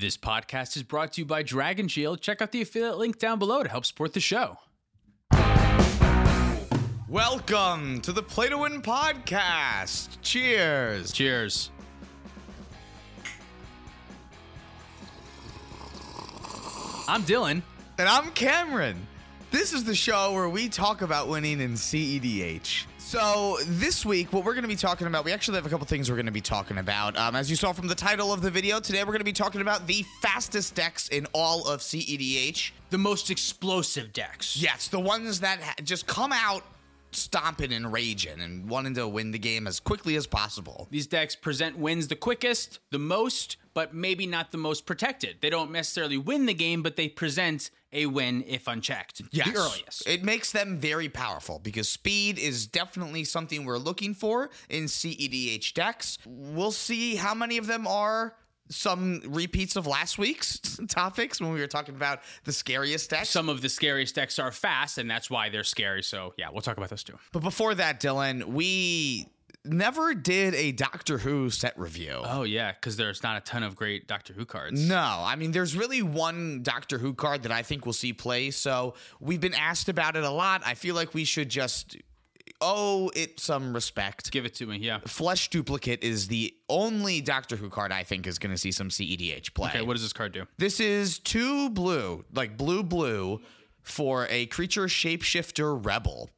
This podcast is brought to you by Dragon Shield. Check out the affiliate link down below to help support the show. Welcome to the Play to Win podcast. Cheers. Cheers. I'm Dylan. And I'm Cameron. This is the show where we talk about winning in CEDH. So, this week, what we're going to be talking about, we actually have a couple things we're going to be talking about. Um, as you saw from the title of the video, today we're going to be talking about the fastest decks in all of CEDH. The most explosive decks. Yes, the ones that ha- just come out stomping and raging and wanting to win the game as quickly as possible. These decks present wins the quickest, the most, but maybe not the most protected. They don't necessarily win the game, but they present a win if unchecked. Yes. The earliest. It makes them very powerful because speed is definitely something we're looking for in CEDH decks. We'll see how many of them are some repeats of last week's topics when we were talking about the scariest decks. Some of the scariest decks are fast, and that's why they're scary. So, yeah, we'll talk about those too. but before that, Dylan, we never did a Doctor Who set review. Oh, yeah, because there's not a ton of great Doctor Who cards. No, I mean, there's really one Doctor Who card that I think we'll see play. So we've been asked about it a lot. I feel like we should just owe it some respect. Give it to me, yeah. Flesh Duplicate is the only Doctor Who card I think is going to see some CEDH play. Okay, what does this card do? this is two blue, like blue blue, for a creature shapeshifter rebel.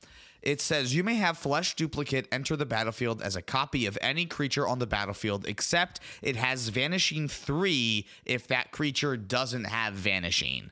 It says you may have Flesh Duplicate enter the battlefield as a copy of any creature on the battlefield, except it has Vanishing 3 if that creature doesn't have Vanishing.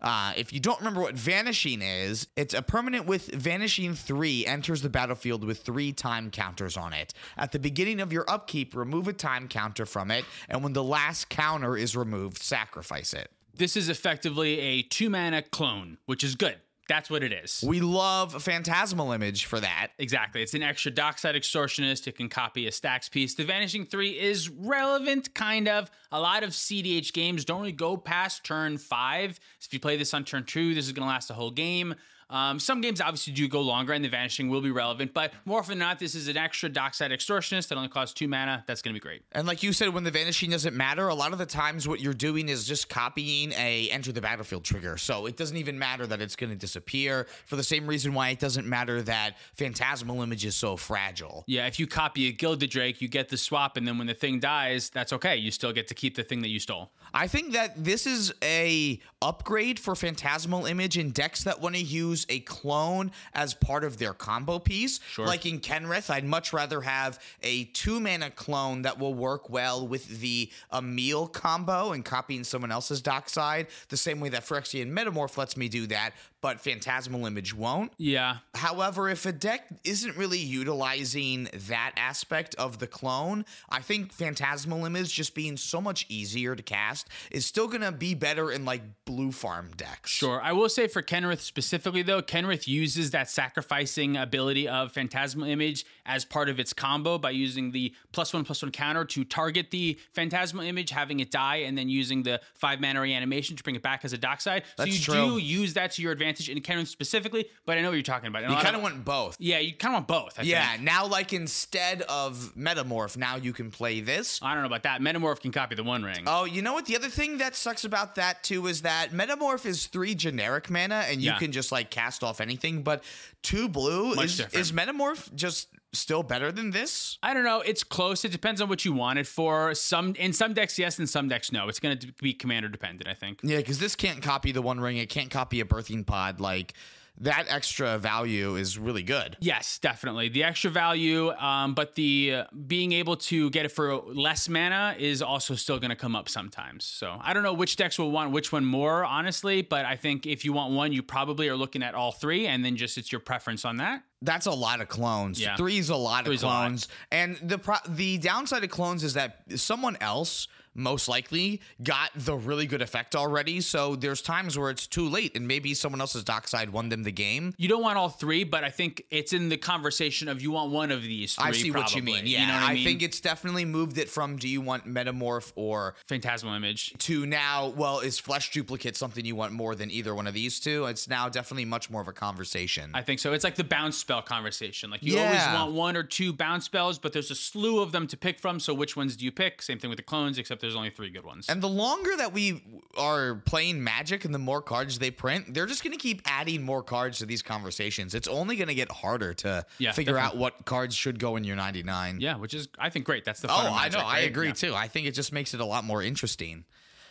Uh, if you don't remember what Vanishing is, it's a permanent with Vanishing 3 enters the battlefield with three time counters on it. At the beginning of your upkeep, remove a time counter from it, and when the last counter is removed, sacrifice it. This is effectively a two mana clone, which is good. That's what it is. We love Phantasmal Image for that. Exactly. It's an extra dockside extortionist. It can copy a stacks piece. The Vanishing 3 is relevant, kind of. A lot of CDH games don't really go past turn 5. So if you play this on turn 2, this is going to last the whole game. Um, some games obviously do go longer, and the Vanishing will be relevant, but more often than not, this is an extra dockside extortionist that only costs two mana. That's going to be great. And like you said, when the vanishing doesn't matter, a lot of the times what you're doing is just copying a enter the battlefield trigger. So it doesn't even matter that it's going to disappear. For the same reason why it doesn't matter that phantasmal image is so fragile. Yeah, if you copy a Gilded Drake, you get the swap, and then when the thing dies, that's okay. You still get to keep the thing that you stole. I think that this is a upgrade for phantasmal image in decks that want to use a clone as part of their combo piece. Sure. Like in Kenrith, I'd much rather have a two mana clone that will work well with the Emiel combo and copying someone else's dockside, the same way that Phyrexian Metamorph lets me do that, but Phantasmal Image won't. Yeah, However, if a deck isn't really utilizing that aspect of the clone, I think Phantasmal Image just being so much easier to cast is still going to be better in like blue farm decks. Sure. I will say for Kenrith specifically, though, Kenrith uses that sacrificing ability of Phantasmal Image as part of its combo by using the plus one plus one counter to target the Phantasmal Image, having it die, and then using the five mana reanimation to bring it back as a dockside. So you true. do use that to your advantage in Kenrith specifically, but I know what you're talking about. And You kind of want both. Yeah, you kind of want both. I Yeah, think. now like instead of Metamorph, now you can play this. I don't know about that. Metamorph can copy the One Ring. Oh, you know what? The other thing that sucks about that too is that Metamorph is three generic mana, and you Yeah. can just like cast off anything. But two blue Much is, different. is Metamorph just still better than this? I don't know. It's close. It depends on what you want it for. Some in some decks, yes, in some decks, no. It's going to be commander dependent. I think. Yeah, because this can't copy the One Ring. It can't copy a birthing pod. Like that extra value is really good. Yes, definitely the extra value, um, but the uh, being able to get it for less mana is also still going to come up sometimes. So I don't know which decks will want which one more, honestly. But I think if you want one, you probably are looking at all three, and then just it's your preference on that. That's a lot of clones. Yeah. Three's a lot Three's of lot. clones. And the pro- the downside of clones is that someone else most likely got the really good effect already. So there's times where it's too late and maybe someone else's dockside won them the game. You don't want all three, but I think it's in the conversation of you want one of these. Three, I see what you mean. Yeah, know what I, I, mean? think it's definitely moved it from do you want metamorph or Phantasmal Image. to now, well, is flesh duplicate something you want more than either one of these two? It's now definitely much more of a conversation. I think so. It's like the bounce spell conversation. Like you Yeah. always want one or two bounce spells, but there's a slew of them to pick from. So which ones do you pick? Same thing with the clones, except there's only three good ones. And the longer that we are playing Magic and the more cards they print, they're just going to keep adding more cards to these conversations. It's only going to get harder to Yeah, figure out what cards should go in your 99. yeah, which is I think great. That's the Oh, fun I Magic, know. I agree Yeah. too. I think it just makes it a lot more interesting.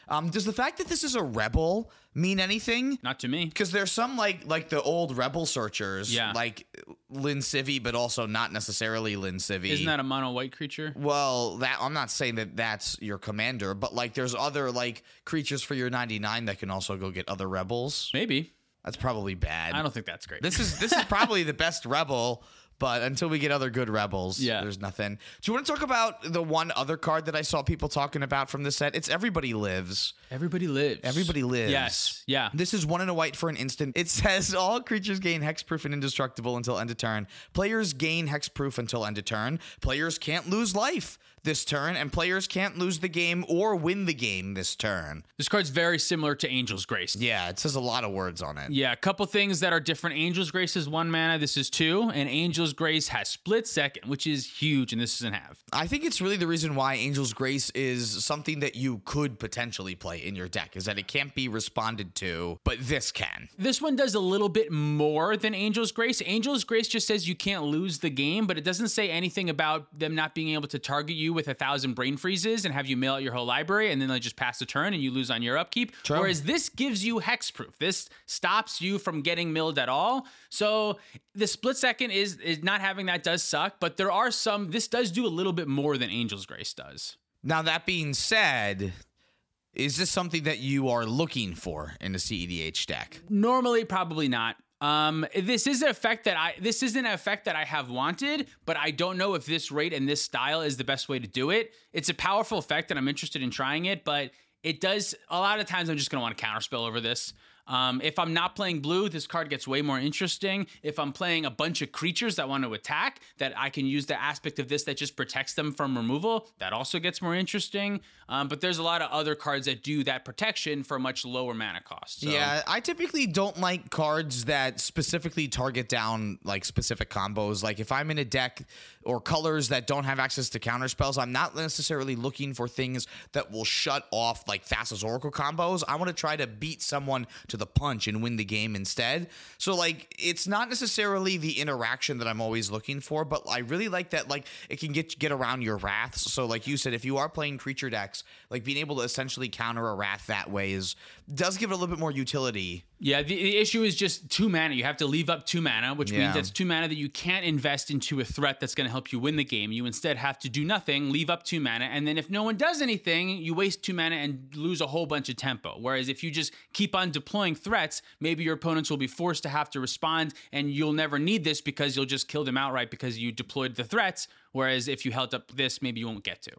Um, does the fact that this is a rebel mean anything? Not to me. Because there's some like like the old rebel searchers, Yeah. like Lin but also not necessarily Lin. Isn't that a mono white creature? Well, that I'm not saying that that's your commander, but like there's other like creatures for your 99 that can also go get other rebels. Maybe. That's probably bad. I don't think that's great. This is this is probably the best rebel, but until we get other good rebels, Yeah. there's nothing. Do you want to talk about the one other card that I saw people talking about from the set? It's Everybody Lives. Everybody lives. Everybody lives. Yes. Yeah. This is one in a white for an instant. It says all creatures gain hexproof and indestructible until end of turn. Players gain hexproof until end of turn. Players can't lose life this turn, and players can't lose the game or win the game this turn. This card's very similar to Angel's Grace. Yeah, it says a lot of words on it. Yeah, a couple things that are different. Angel's Grace is one mana. This is two, and Angel's Grace has split second, which is huge, and this doesn't have. I think it's really the reason why Angel's Grace is something that you could potentially play in your deck, is that it can't be responded to, but this can. This one does a little bit more than Angel's Grace. Angel's Grace just says you can't lose the game, but it doesn't say anything about them not being able to target you with a thousand brain freezes and have you mail out your whole library and then they just pass the turn and you lose on your upkeep. True. Whereas this gives you hexproof. This stops you from getting milled at all. So the split second is is not having that does suck, but there are some this does do a little bit more than Angel's Grace does. Now, that being said, is this something that you are looking for in a CEDH deck? Normally, probably not. Um, this is an effect that I this isn't an effect that I have wanted, but I don't know if this rate and this style is the best way to do it. It's a powerful effect, and I'm interested in trying it, but it does a lot of times. I'm just gonna want to counterspell over this. Um, if I'm not playing blue, this card gets way more interesting. If I'm playing a bunch of creatures that want to attack, that I can use the aspect of this that just protects them from removal, that also gets more interesting. Um, but there's a lot of other cards that do that protection for much lower mana cost. So. Yeah, I typically don't like cards that specifically target down like specific combos. Like if I'm in a deck or colors that don't have access to counter spells, I'm not necessarily looking for things that will shut off like Thassa's Oracle combos. I want to try to beat someone to the punch and win the game instead. So like it's not necessarily the interaction that I'm always looking for, but I really like that like it can get get around your wraths. So like you said, if you are playing creature decks, like being able to essentially counter a wrath that way is does give it a little bit more utility. Yeah, the, the issue is just two mana. You have to leave up two mana, which Yeah. means that's two mana that you can't invest into a threat that's going to help you win the game. You instead have to do nothing, leave up two mana, and then if no one does anything, you waste two mana and lose a whole bunch of tempo. Whereas if you just keep on deploying threats, maybe your opponents will be forced to have to respond, and you'll never need this because you'll just kill them outright because you deployed the threats. Whereas if you held up this, maybe you won't get to.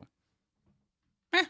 Eh,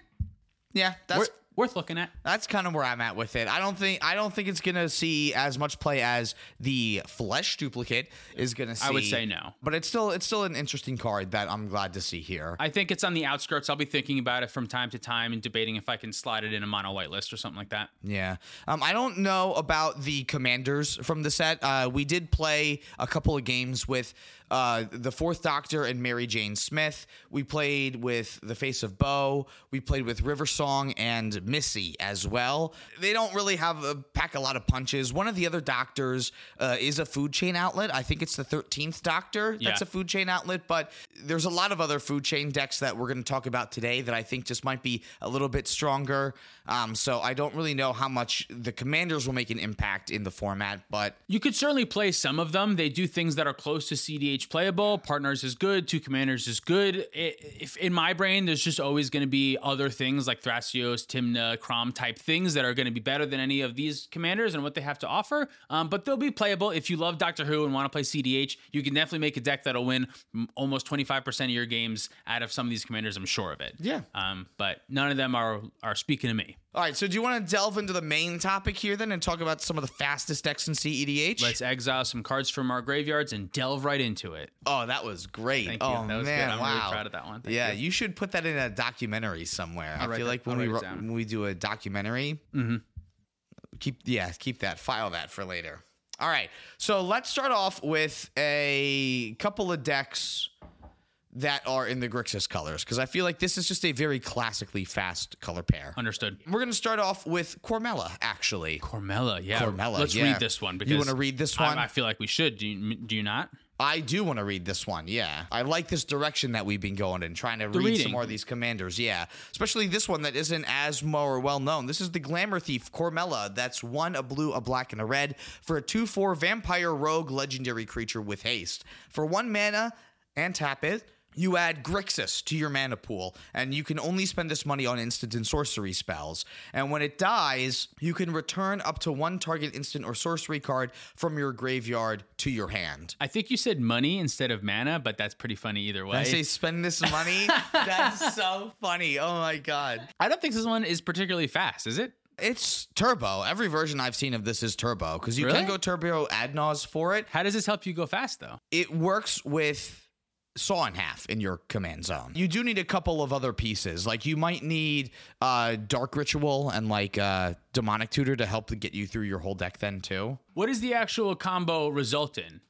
Yeah, that's worth, worth looking at. that's kind of where I'm at with it. I don't think I don't think it's gonna see as much play as the flesh duplicate is gonna see. I would say no. but it's still it's still an interesting card that I'm glad to see here. I think it's on the outskirts. I'll be thinking about it from time to time and debating if I can slide it in a mono white list or something like that. Yeah. Um, I don't know about the commanders from the set. Uh, we did play a couple of games with uh, the Fourth Doctor and Mary Jane Smith. We played with the Face of Bo. We played with River Song and Missy as well. They don't really have a pack a lot of punches. One of the other doctors uh, is a food chain outlet. I think it's the 13th Doctor that's Yeah. a food chain outlet, but there's a lot of other food chain decks that we're going to talk about today that I think just might be a little bit stronger. Um, so I don't really know how much the commanders will make an impact in the format, but You could certainly play some of them. They do things that are close to CDH playable. Partners is good. Two commanders is good. I- If in my brain, there's just always going to be other things like Thrasios, Tymna, Kraum type things that are going to be better than any of these commanders and what they have to offer. Um, but they'll be playable. If you love Doctor Who and want to play CDH, you can definitely make a deck that'll win almost 25% of your games out of some of these commanders. I'm sure of it. Yeah. Um, but none of them are are speaking to me. all right. So do you want to delve into the main topic here then and talk about some of the fastest decks in CEDH? Let's exile some cards from our graveyards and delve right into it. oh, that was great. Thank you. Oh That was good. I'm wow. really proud of that one. Thank yeah, you. should put that in a documentary somewhere. I write feel that- like when we write ro- it down. when we do a documentary, Mm-hmm. keep yeah keep that file that for later All right. So let's start off with a couple of decks that are in the Grixis colors because I feel like this is just a very classically fast color pair. Understood. We're going to start off with Cormela, actually. Cormela, yeah. Cormela, Let's yeah. read this one because You want to read this one? I, I feel like we should. Do you, do you not? I do want to read this one. Yeah. I like this direction that we've been going in, trying to read reading. some more of these commanders. Yeah. Especially this one that isn't as more well known. This is the Glamour Thief Cormela. That's one, a blue, a black, and a red for a 2 4 vampire rogue legendary creature with haste. For one mana and tap it. You add Grixis to your mana pool, and you can only spend this money on instant and sorcery spells. And when it dies, you can return up to one target instant or sorcery card from your graveyard to your hand. I think you said money instead of mana, but that's pretty funny either way. I say spend this money. That's so funny. Oh my god. I don't think this one is particularly fast, is it? It's turbo. Every version I've seen of this is turbo because you Really? can go turbo ad nause for it. How does this help you go fast though? It works with saw in half in your command zone. You do need a couple of other pieces. Like you might need uh dark ritual and like uh demonic tutor to help get you through your whole deck then too. What does the actual combo result in?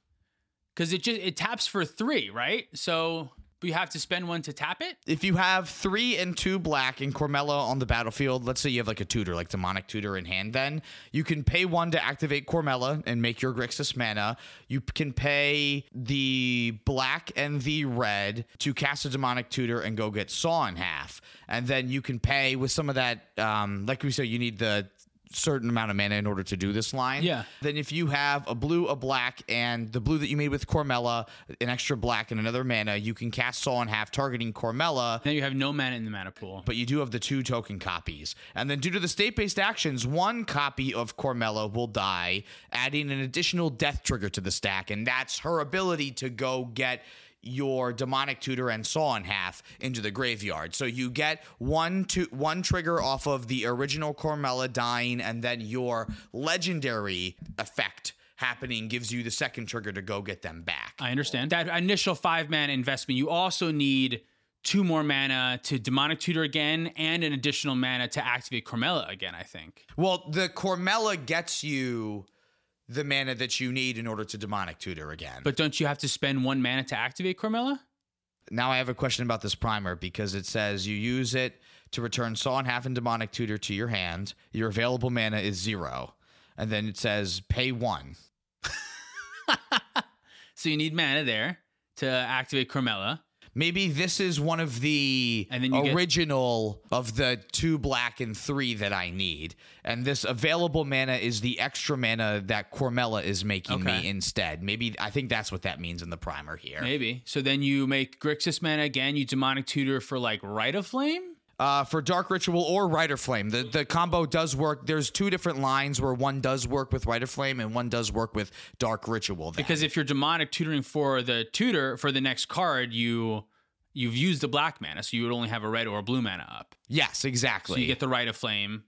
Because it just it taps for three, right? So you have to spend one to tap it. if you have three and two black and Cormela on the battlefield, let's say you have like a tutor, like demonic tutor in hand, then you can pay one to activate Cormela and make your Grixis mana. You can pay the black and the red to cast a demonic tutor and go get Saw in half. And then you can pay with some of that, um, like we said, you need the certain amount of mana in order to do this line. Yeah. Then if you have a blue, a black, and the blue that you made with Cormela, an extra black and another mana, you can cast Saw in half targeting Cormela. Then you have no mana in the mana pool. But you do have the two token copies. And then due to the state-based actions, one copy of Cormela will die, adding an additional death trigger to the stack, and that's her ability to go get your demonic tutor and saw in half into the graveyard. So you get one to one trigger off of the original Cormela dying, and then your legendary effect happening gives you the second trigger to go get them back. I understand that initial five man investment. You also need two more mana to demonic tutor again, and an additional mana to activate Carmella again. I think. Well, the Cormela gets you the mana that you need in order to demonic tutor again. But don't you have to spend one mana to activate Carmella? now I have a question about this primer because it says you use it to return Saw in Half and Demonic Tutor to your hand. Your available mana is zero. And then it says pay one. So you need mana there to activate Carmella. Maybe this is one of the And then you get- original of the two black and three that I need. And this available mana is the extra mana that Cormela is making Okay. me instead. Maybe I think that's what that means in the primer here. Maybe. So then you make Grixis mana again. You demonic tutor for like Rite of Flame. Uh, for Dark Ritual or Rite of Flame, the the combo does work. There's two different lines where one does work with Rite of Flame and one does work with Dark Ritual. then. Because if you're demonic tutoring for the tutor for the next card, you you've used the black mana, so you would only have a red or a blue mana up. yes, exactly. So you get the Rite of Flame.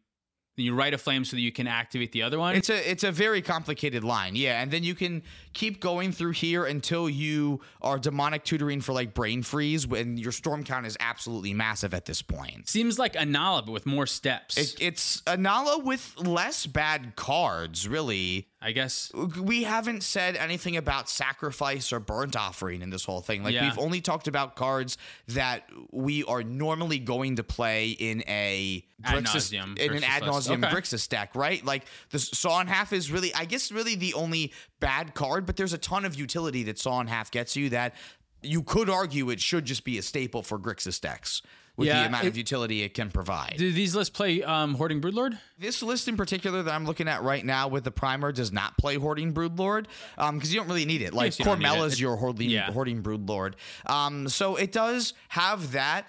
Then you Rite of Flame so that you can activate the other one. It's a it's a very complicated line, yeah. And then you can keep going through here until you are demonic tutoring for like brain freeze, when your storm count is absolutely massive at this point. Seems like Inalla, but with more steps. It, it's a Nala with less bad cards, really. I guess. We haven't said anything about sacrifice or burnt offering in this whole thing. Like Yeah. we've only talked about cards that we are normally going to play in a nauseam in an ad nauseum Okay. Grixis deck, right? Like the Saw in Half is really, I guess, really the only bad card. But there's a ton of utility that Saw in Half gets you that you could argue it should just be a staple for Grixis decks with Yeah, the amount it- of utility it can provide. Do these lists play um, Hoarding Broodlord? This list in particular that I'm looking at right now with the primer does not play Hoarding Broodlord because you don't really need it. Like Yes, you don't need Cormela's it. your Hoarding, Yeah. Hoarding Broodlord. Um, so it does have that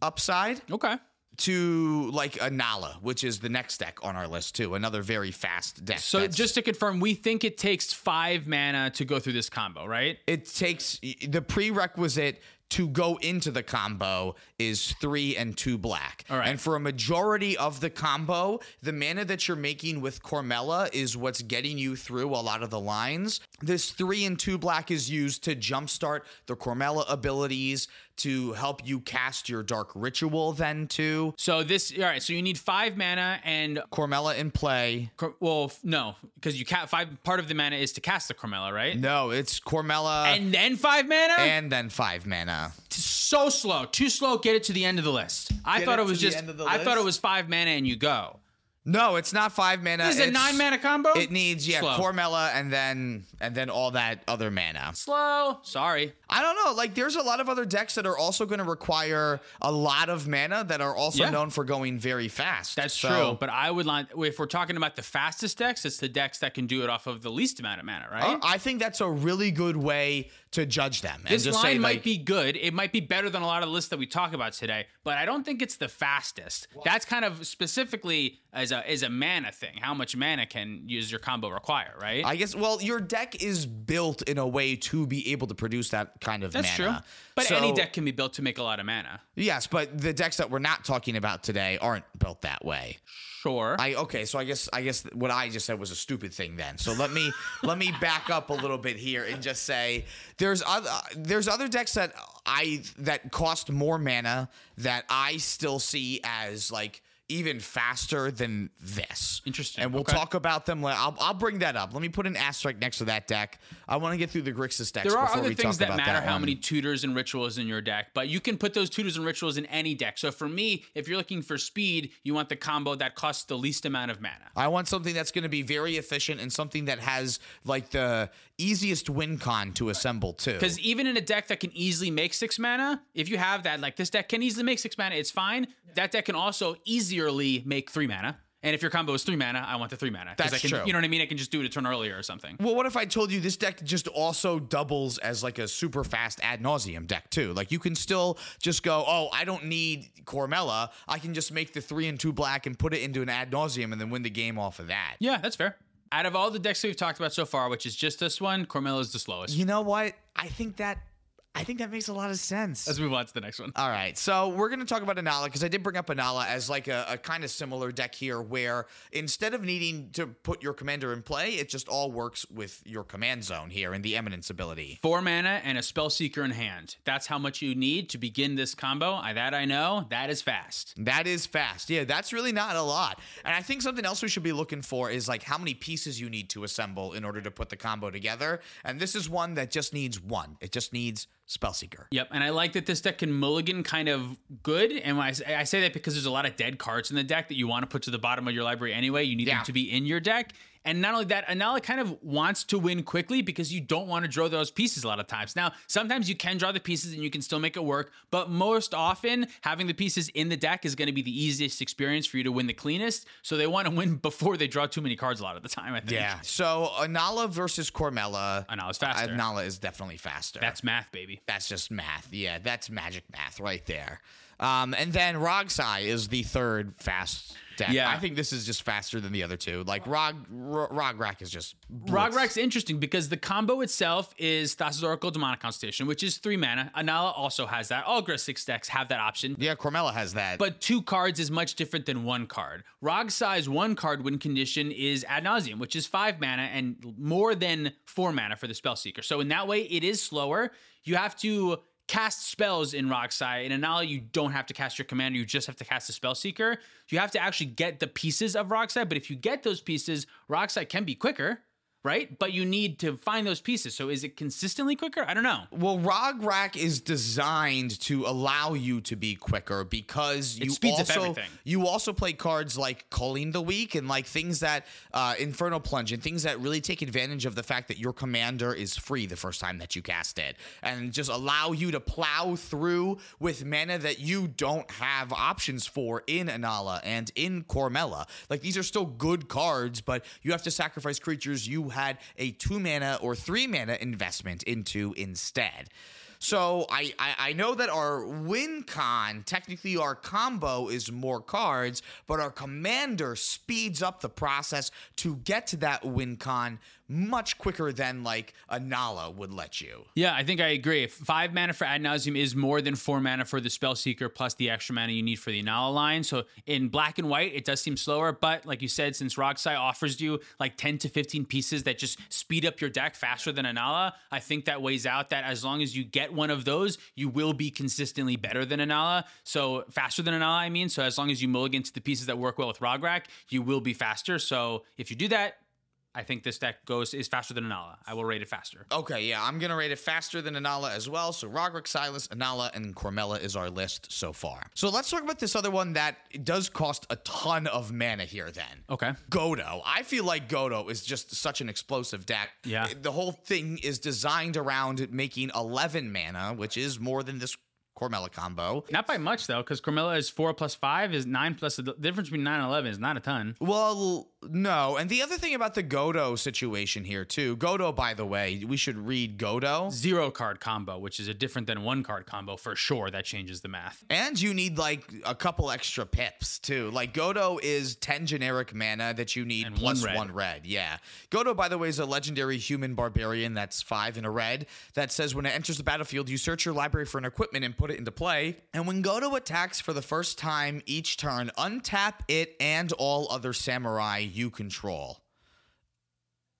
upside Okay. to like a Nala, which is the next deck on our list too. Another very fast deck. So just to confirm, we think it takes five mana to go through this combo, right? it takes the prerequisite to go into the combo is three and two black. All right. And for a majority of the combo, the mana that you're making with Cormela is what's getting you through a lot of the lines. This three and two black is used to jumpstart the Cormela abilities, to help you cast your dark ritual then too. So this, all right. So you need five mana and Cormela in play. Cor- well, f- no, because you can't. Five part of the mana is to cast the Cormela, right? No, it's Cormela and, And then five mana. And then five mana. so slow, too slow. Get it to the end of the list. I Get thought it it was just. end of I thought it was five mana and you go. No, it's not five mana. This is a it's- nine mana combo. It needs yeah, Slow. Cormela and then and then all that other mana. slow. Sorry. I don't know. Like, there's a lot of other decks that are also going to require a lot of mana that are also Yeah. known for going very fast. That's So- true. But I would like if we're talking about the fastest decks, it's the decks that can do it off of the least amount of mana, right? Uh, I think that's a really good way to judge them. And This just line say, might like, be good. It might be better than a lot of the lists that we talk about today, but I don't think it's the fastest. That's kind of specifically as a as a mana thing. How much mana can use your combo require, right? I guess. Well, your deck is built in a way to be able to produce that kind of mana. That's mana. true. But So- any deck can be built to make a lot of mana. Yes, but the decks that we're not talking about today aren't built that way. Sure. I okay, so I guess I guess what I just said was a stupid thing then. So let me let me back up a little bit here and just say there's other uh, there's other decks that I that cost more mana that I still see as like even faster than this. Interesting. And we'll Okay. talk about them. I'll, I'll bring that up. Let me put an asterisk next to that deck. I want to get through the Grixis decks there are before other we things that matter that how one. many tutors and rituals in your deck, but you can put those tutors and rituals in any deck. So for me, if you're looking for speed, you want the combo that costs the least amount of mana. I want something that's going to be very efficient and something that has like the easiest win con to assemble too. Because even in a deck that can easily make six mana, if you have that, like this deck can easily make six mana, it's fine. That deck can also make three mana. And if your combo is three mana, I want the three mana. That's I can, true. You know what I mean? I can just do it a turn earlier or something. Well, what if I told you this deck just also doubles as like a super fast ad nauseum deck too? Like you can still just go, oh, I don't need Cormela. I can just make the three and two black and put it into an ad nauseum and then win the game off of that. Yeah, that's fair. Out of all the decks we've talked about so far, which is just this one, Cormela is the slowest. You know what? I think that I think that makes a lot of sense. Let's move on to the next one. All right, so we're going to talk about Inalla because I did bring up Inalla as like a, a kind of similar deck here, where instead of needing to put your commander in play, it just all works with your command zone here and the Eminence ability. Four mana and a Spellseeker in hand. That's how much you need to begin this combo. I, that I know. That is fast. That is fast. Yeah, that's really not a lot. And I think something else we should be looking for is like how many pieces you need to assemble in order to put the combo together. And this is one that just needs one. It just needs Spellseeker. Yep, and I like that this deck can mulligan kind of good. And I, say- I say that because there's a lot of dead cards in the deck that you want to put to the bottom of your library anyway. You need Yeah. them to be in your deck. And not only that, Inalla kind of wants to win quickly because you don't want to draw those pieces a lot of times. Now, sometimes you can draw the pieces and you can still make it work, but most often having the pieces in the deck is going to be the easiest experience for you to win the cleanest. So they want to win before they draw too many cards a lot of the time, I think. Yeah. So Inalla versus Cormela. Inalla's faster. Inalla is definitely faster. That's math, baby. That's just math. Yeah, that's magic math right there. Um, and then Rogsai is the third fast deck. Yeah. I think this is just faster than the other two. Like Rog R- Rograkh is just blitz. Rograkh's interesting because the combo itself is Thassa's Oracle Demonic Consultation, which is three mana. Inalla also has that. All Grixis decks have that option. Yeah, Cormela has that. But two cards is much different than one card. Rogsai's one card win condition is Ad Nauseum, which is five mana and more than four mana for the Spellseeker. So in that way, it is slower. You have to cast spells in Rogsai. In Inalla, you don't have to cast your commander, you just have to cast the Spellseeker. You have to actually get the pieces of Rogsai, but if you get those pieces, Rogsai can be quicker. Right, but you need to find those pieces. So, is it consistently quicker? I don't know. Well, Rograkh is designed to allow you to be quicker because you also you also play cards like Culling the Weak and like things that uh, Infernal Plunge and things that really take advantage of the fact that your commander is free the first time that you cast it and just allow you to plow through with mana that you don't have options for in Inalla and in Cormela. Like these are still good cards, but you have to sacrifice creatures you had a two mana or three mana investment into instead. So I, I I know that our win con, technically our combo is more cards, but our commander speeds up the process to get to that win con much quicker than like a Nala would let you. Yeah, I think I agree. Five mana for Ad is more than four mana for the Spellseeker plus the extra mana you need for the Inalla line. So in black and white, it does seem slower. But like you said, since Rogsai offers you like 10 to 15 pieces that just speed up your deck faster than Inalla, I think that weighs out that as long as you get one of those, you will be consistently better than Inalla. So faster than Inalla, I mean. So as long as you mulligan to the pieces that work well with Rograkh, you will be faster. So if you do that, I think this deck goes is faster than Inalla. I will rate it faster. Okay, yeah, I'm gonna rate it faster than Inalla as well. So Rograkh, Silas, Inalla, and Cormela is our list so far. So let's talk about this other one that does cost a ton of mana here. Then Okay. Godo. I feel like Godo is just such an explosive deck. Yeah. The whole thing is designed around making 11 mana, which is more than this Cormela combo. Not by much though, because Cormela is four plus five is nine plus the difference between nine and eleven is not a ton. Well, no. And the other thing about the Godo situation here, too. Godo, by the way, we should read Godo. Zero card combo, which is a different than one card combo for sure. That changes the math. And you need like a couple extra pips too. Like Godo is 10 generic mana that you need And plus one red. one red. Yeah. Godo, by the way, is a legendary human barbarian that's five in a red that says when it enters the battlefield, you search your library for an equipment and put it into play. And when Godo attacks for the first time each turn, untap it and all other samurai you control.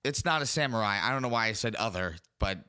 It's not a samurai. I don't know why I said other, but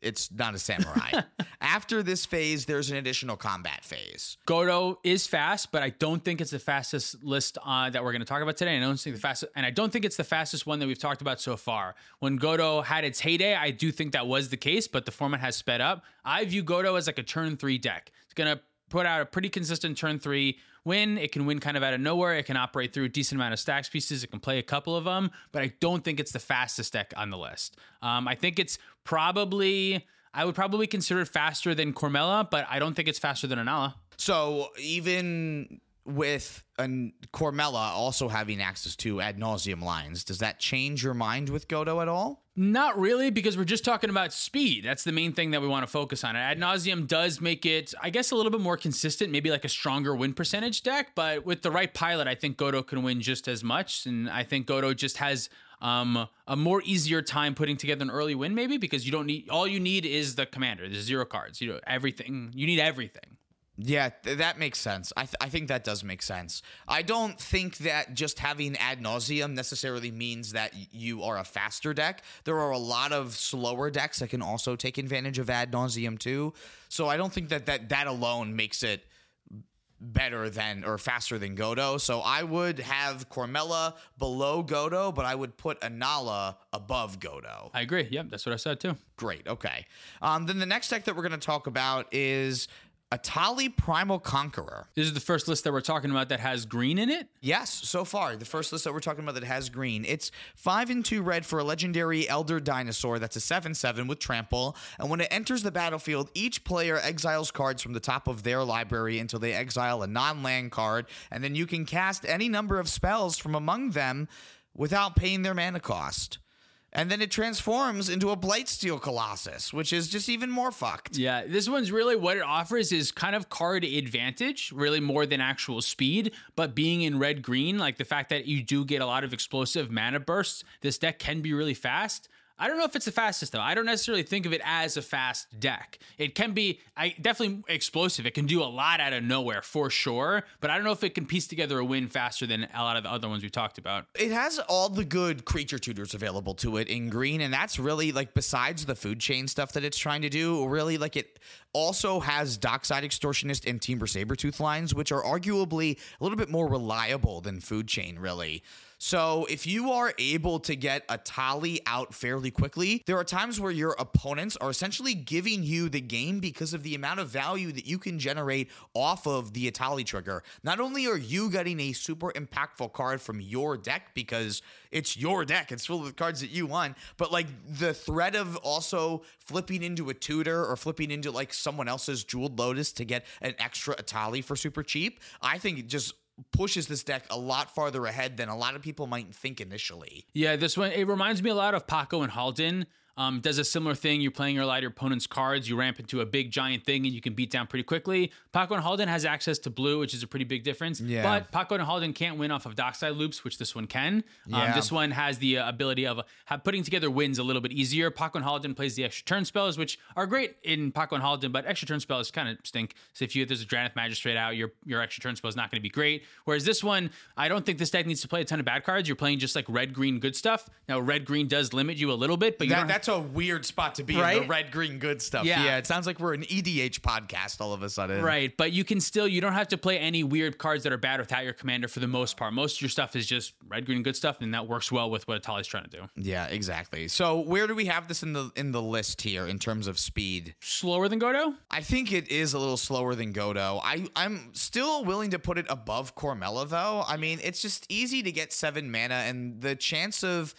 it's not a samurai. After this phase, there's an additional combat phase. Godo is fast, but I don't think it's the fastest list uh, that we're going to talk about today. I don't think the fastest, and I don't think it's the fastest one that we've talked about so far. When Godo had its heyday, I do think that was the case, but the format has sped up. I view Godo as like a turn three deck. It's going to put out a pretty consistent turn three win. It can win kind of out of nowhere. It can operate through a decent amount of stacks pieces. It can play a couple of them, but I don't think it's the fastest deck on the list. Um, I think it's probably. I would probably consider it faster than Cormela, but I don't think it's faster than Inalla. So even with an Cormela also having access to ad nauseum lines, does that change your mind with Godo at all? Not really, because we're just talking about speed. That's the main thing that we want to focus on. Ad nauseum does make it, I guess, a little bit more consistent, maybe like a stronger win percentage deck. But with the right pilot, I think Godo can win just as much. And I think Godo just has um, a more easier time putting together an early win, maybe because you don't need all you need is the commander. There's zero cards. You know everything. You need everything. Yeah, th- that makes sense. I, th- I think that does make sense. I don't think that just having ad nauseum necessarily means that you are a faster deck. There are a lot of slower decks that can also take advantage of ad nauseum too. So I don't think that that, that alone makes it better than or faster than Godo. So I would have Cormela below Godo, but I would put Inalla above Godo. I agree. Yep, that's what I said too. Great. Okay. Um, then the next deck that we're going to talk about is Etali Primal Conqueror. This is the first list that we're talking about that has green in it. Yes, so far the first list that we're talking about that has green. It's five and two red for a legendary Elder Dinosaur. That's a seven-seven with trample. And when it enters the battlefield, each player exiles cards from the top of their library until they exile a non-land card, and then you can cast any number of spells from among them without paying their mana cost. And then it transforms into a Blightsteel Colossus, which is just even more fucked. Yeah, this one's really what it offers is kind of card advantage, really more than actual speed. But being in red green, like the fact that you do get a lot of explosive mana bursts, this deck can be really fast. I don't know if it's the fastest though. I don't necessarily think of it as a fast deck. It can be I definitely explosive. It can do a lot out of nowhere for sure, but I don't know if it can piece together a win faster than a lot of the other ones we talked about. it has all the good creature tutors available to it in green and that's really like besides the food chain stuff that it's trying to do really like it also has dockside extortionist and Temur Sabertooth lines which are arguably a little bit more reliable than food chain really so if you are able to get a tally out fairly quickly, there are times where your opponents are essentially giving you the game because of the amount of value that you can generate off of the Etali trigger. Not only are you getting a super impactful card from your deck because it's your deck, it's full of the cards that you want, but like the threat of also flipping into a tutor or flipping into like someone else's jeweled lotus to get an extra Etali for super cheap, I think it just pushes this deck a lot farther ahead than a lot of people might think initially. Yeah, this one it reminds me a lot of Pako and Haldan. Um, does a similar thing. You're playing a lot of your opponent's cards. You ramp into a big giant thing and you can beat down pretty quickly. Pako and Haldan has access to blue, which is a pretty big difference. Yeah. But Pako and Haldan can't win off of dockside loops, which this one can. Um, Yeah. this one has the uh, ability of uh, putting together wins a little bit easier. Pako and Haldan plays the extra turn spells, which are great in Pako and Haldan, but extra turn spells kind of stink. So if you there's a Drannith Magistrate out, your your extra turn spell is not going to be great. Whereas this one, I don't think this deck needs to play a ton of bad cards. You're playing just like red green good stuff. Now red green does limit you a little bit, but you That, don't. That's a weird spot to be in the red, green, good stuff. Yeah. Yeah. it sounds like we're an EDH podcast all of a sudden. Right, but you can still you don't have to play any weird cards that are bad without your commander for the most part. Most of your stuff is just red, green, good stuff, and that works well with what Etali's trying to do. Yeah, exactly. So where do we have this in the in the list here in terms of speed? Slower than Godo? I think it is a little slower than Godo. I I'm still willing to put it above Cormela though. I mean, it's just easy to get 7 mana and the chance of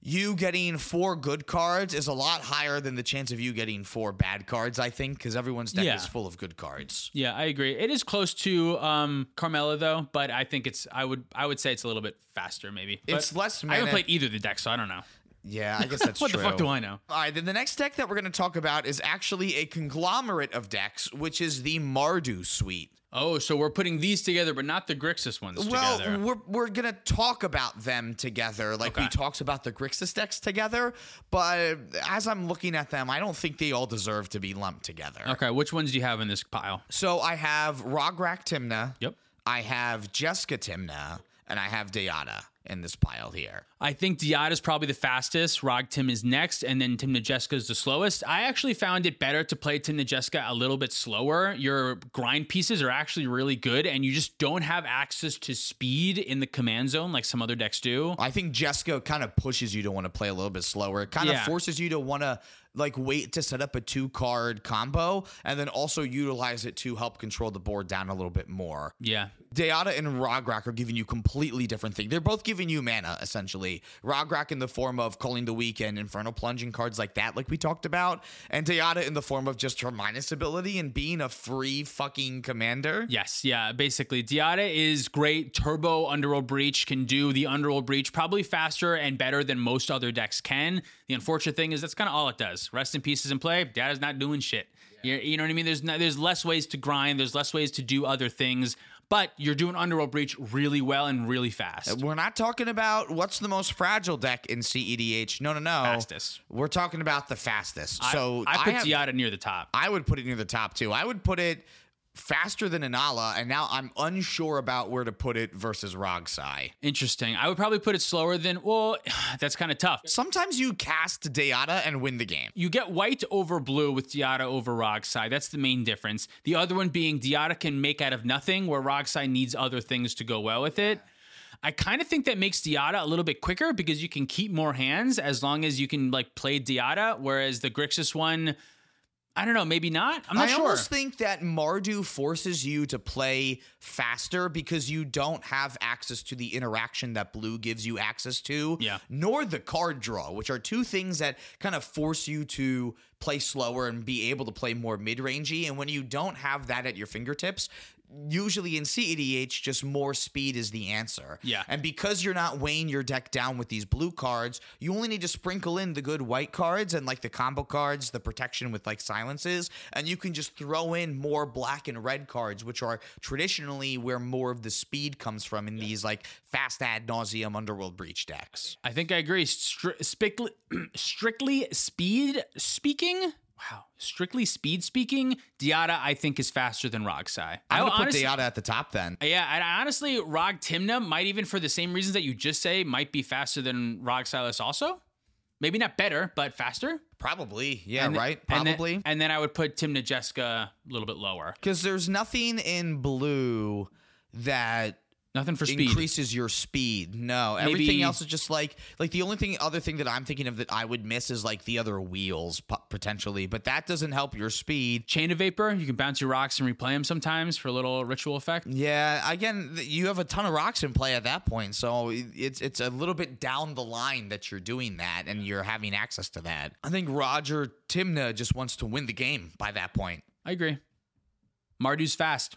you getting four good cards is a lot higher than the chance of you getting four bad cards, I think, because everyone's deck Yeah. is full of good cards. Yeah, I agree. It is close to um Carmella though, but I think it's I would I would say it's a little bit faster maybe. But It's less I haven't played either of the decks, so I don't know. Yeah, I guess that's what true. the fuck do I know? All right, then the next deck that we're going to talk about is actually a conglomerate of decks, which is the Mardu suite. Oh, so we're putting these together, but not the Grixis ones Well, together. we're we're gonna talk about them together, like we Okay. talked about the Grixis decks together. But as I'm looking at them, I don't think they all deserve to be lumped together. Okay, which ones do you have in this pile? So I have Rograkh Tymna. Yep. I have Jeska Tymna, and I have Dihada in this pile here. I think Dihada is probably the fastest. Rog Tim is next, and then Tymna Jeska is the slowest. I actually found it better to play Tymna Jeska a little bit slower. Your grind pieces are actually really good, and you just don't have access to speed in the command zone like some other decks do. I think Jeska kind of pushes you to want to play a little bit slower. It kind Yeah. of forces you to want to like wait to set up a two card combo and then also utilize it to help control the board down a little bit more. Yeah. Dihada and Rograkh are giving you completely different things. They're both giving you mana, essentially. Rograkh in the form of Culling the Weak and, Infernal Plunging cards like that, like we talked about, and Dihada in the form of just her minus ability and being a free fucking commander. Yes, yeah. Basically, Dihada is great. Turbo Underworld Breach can do the Underworld Breach probably faster and better than most other decks can. The unfortunate thing is that's kind of all it does. Rest in pieces in play. Dihada's not doing shit. You're, you know what I mean? There's not, there's less ways to grind. There's less ways to do other things. But you're doing Underworld Breach really well and really fast. We're not talking about what's the most fragile deck in CEDH. No, no, no. Fastest. We're talking about the fastest. I- so I, put have- Dihada near the top. I would put it near the top too. I would put it faster than Inalla, and now I'm unsure about where to put it versus Rogsai. Interesting. I would probably put it slower than. Well, that's kind of tough. Sometimes you cast Dihada and win the game. You get white over blue with Dihada over Rogsai. That's the main difference. The other one being Dihada can make out of nothing, where Rogsai needs other things to go well with it. I kind of think that makes Dihada a little bit quicker because you can keep more hands as long as you can like play Dihada, whereas the Grixis one, I don't know, maybe not. I'm not I sure. I almost think that Mardu forces you to play faster because you don't have access to the interaction that blue gives you access to, Yeah. nor the card draw, which are two things that kind of force you to play slower and be able to play more mid-rangey. And when you don't have that at your fingertips, usually in CEDH, just more speed is the answer. Yeah. And because you're not weighing your deck down with these blue cards, you only need to sprinkle in the good white cards and like the combo cards, the protection with like silences, and you can just throw in more black and red cards, which are traditionally where more of the speed comes from in these like fast ad nauseum underworld breach decks. I think I agree. Stri- strictly, strictly speed speaking. Wow. Strictly speed speaking, Dihada I think is faster than Rogsai. I would put honestly- Dihada at the top then. Yeah, and honestly, Rog Tymna might even for the same reasons that you just say might be faster than Rog Silas also. Maybe not better, but faster. Probably. Yeah, And right? and then- Probably. And then, I would put Tymna Jeska a little bit lower. Because there's nothing in blue that Nothing for speed. increases your speed. No, everything else is just like like the only thing other thing that I'm thinking of that I would miss is like the other wheels potentially, but that doesn't help your speed. Chain of Vapor, you can bounce your rocks and replay them sometimes for a little ritual effect. Yeah, again, you have a ton of rocks in play at that point, so it's it's a little bit down the line that you're doing that and you're having access to that. I think Roger Tymna just wants to win the game by that point. I agree. Mardu's fast.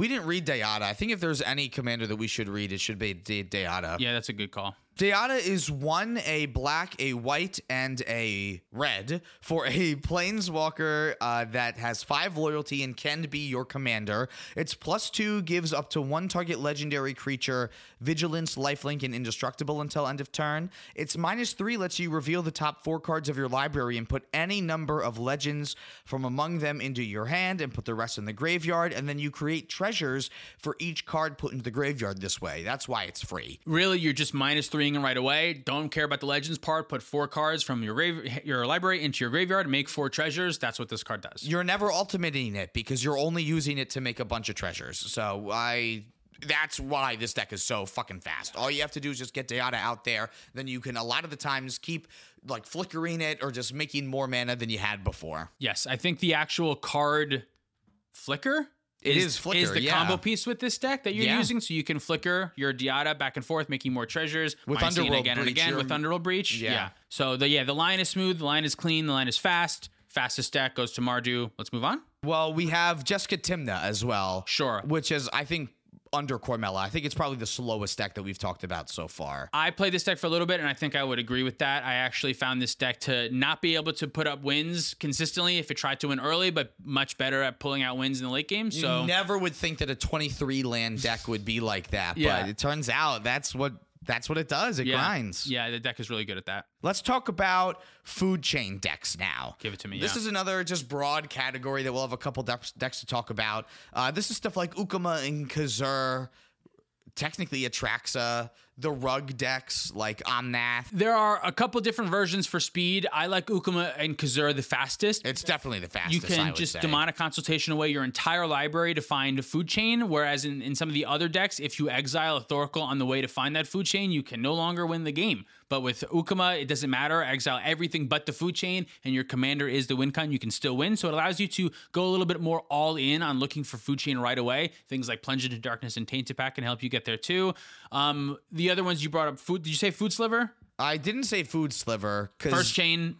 We didn't read Dihada. I think if there's any commander that we should read, it should be Dihada. Yeah, that's a good call. Dihada is one, a black, a white, and a red for a planeswalker uh, that has five loyalty and can be your commander. Its plus two gives up to one target legendary creature vigilance, lifelink, and indestructible until end of turn. Its minus three lets you reveal the top four cards of your library and put any number of legends from among them into your hand and put the rest in the graveyard. And then you create treasures for each card put into the graveyard this way. That's why it's free. Really, you're just minus threeing right away. Don't care about the legends part. Put four cards from your grave, your library into your graveyard. Make four treasures. That's what this card does. You're never ultimating it because you're only using it to make a bunch of treasures. So I that's why this deck is so fucking fast. All you have to do is just get Dihada out there. Then you can a lot of the times keep like flickering it or just making more mana than you had before. Yes, I think the actual card flicker It is, is flicker, is the yeah. combo piece with this deck that you're Yeah. using, so you can flicker your Dihada back and forth, making more treasures With Underworld again and Breach, again with Underworld Breach. Yeah. Yeah. So the yeah, the line is smooth, the line is clean, the line is fast. Fastest deck goes to Mardu. Let's move on. Well, we have Jeska Tymna as well. Sure. Which is I think under Cormela. I think it's probably the slowest deck that we've talked about so far. I played this deck for a little bit, and I think I would agree with that. I actually found this deck to not be able to put up wins consistently if it tried to win early, but much better at pulling out wins in the late game. So you never would think that a 23 land deck would be like that, Yeah. but it turns out that's what that's what it does. It yeah, grinds. Yeah, the deck is really good at that. Let's talk about food chain decks now. Give it to me, This yeah. is another just broad category that we'll have a couple decks, decks to talk about. Uh, this is stuff like Ukkima and Cazur, technically Atraxa, the rug decks like Omnath. There are a couple different versions for speed. I like Ukkima and Kazura the fastest. It's definitely the you fastest. I can just say. demonic consultation away your entire library to find a food chain. Whereas in, in some of the other decks, if you exile a Thoracle on the way to find that food chain, you can no longer win the game. But with Ukkima, it doesn't matter. Exile everything but the food chain, and your commander is the win con. You can still win. So it allows you to go a little bit more all in on looking for food chain right away. Things like Plunge into Darkness and Tainted Pact can help you get there too. Um, the other ones you brought up, food. Did you say Food Sliver? I didn't say food sliver First chain.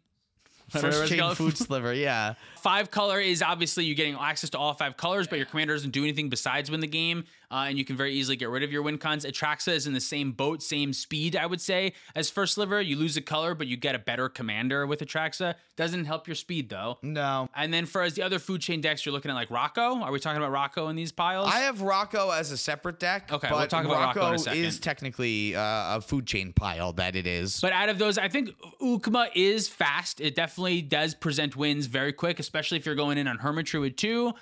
first chain food sliver. Yeah. Five color is obviously you're getting access to all five colors, but your commander doesn't do anything besides win the game, uh, and you can very easily get rid of your win cons. Atraxa is in the same boat, same speed, I would say, as First Sliver. You lose a color, but you get a better commander with Atraxa. Doesn't help your speed though. No. And then for as the other food chain decks, you're looking at like Rocco. Are we talking about Rocco in these piles? I have Rocco as a separate deck. Okay, but we'll talk about Rocco in a is technically uh, a food chain pile that it is. But out of those, I think Ukkima is fast. It definitely does present wins very quick, especially if you're going in on Hermit Druid 2.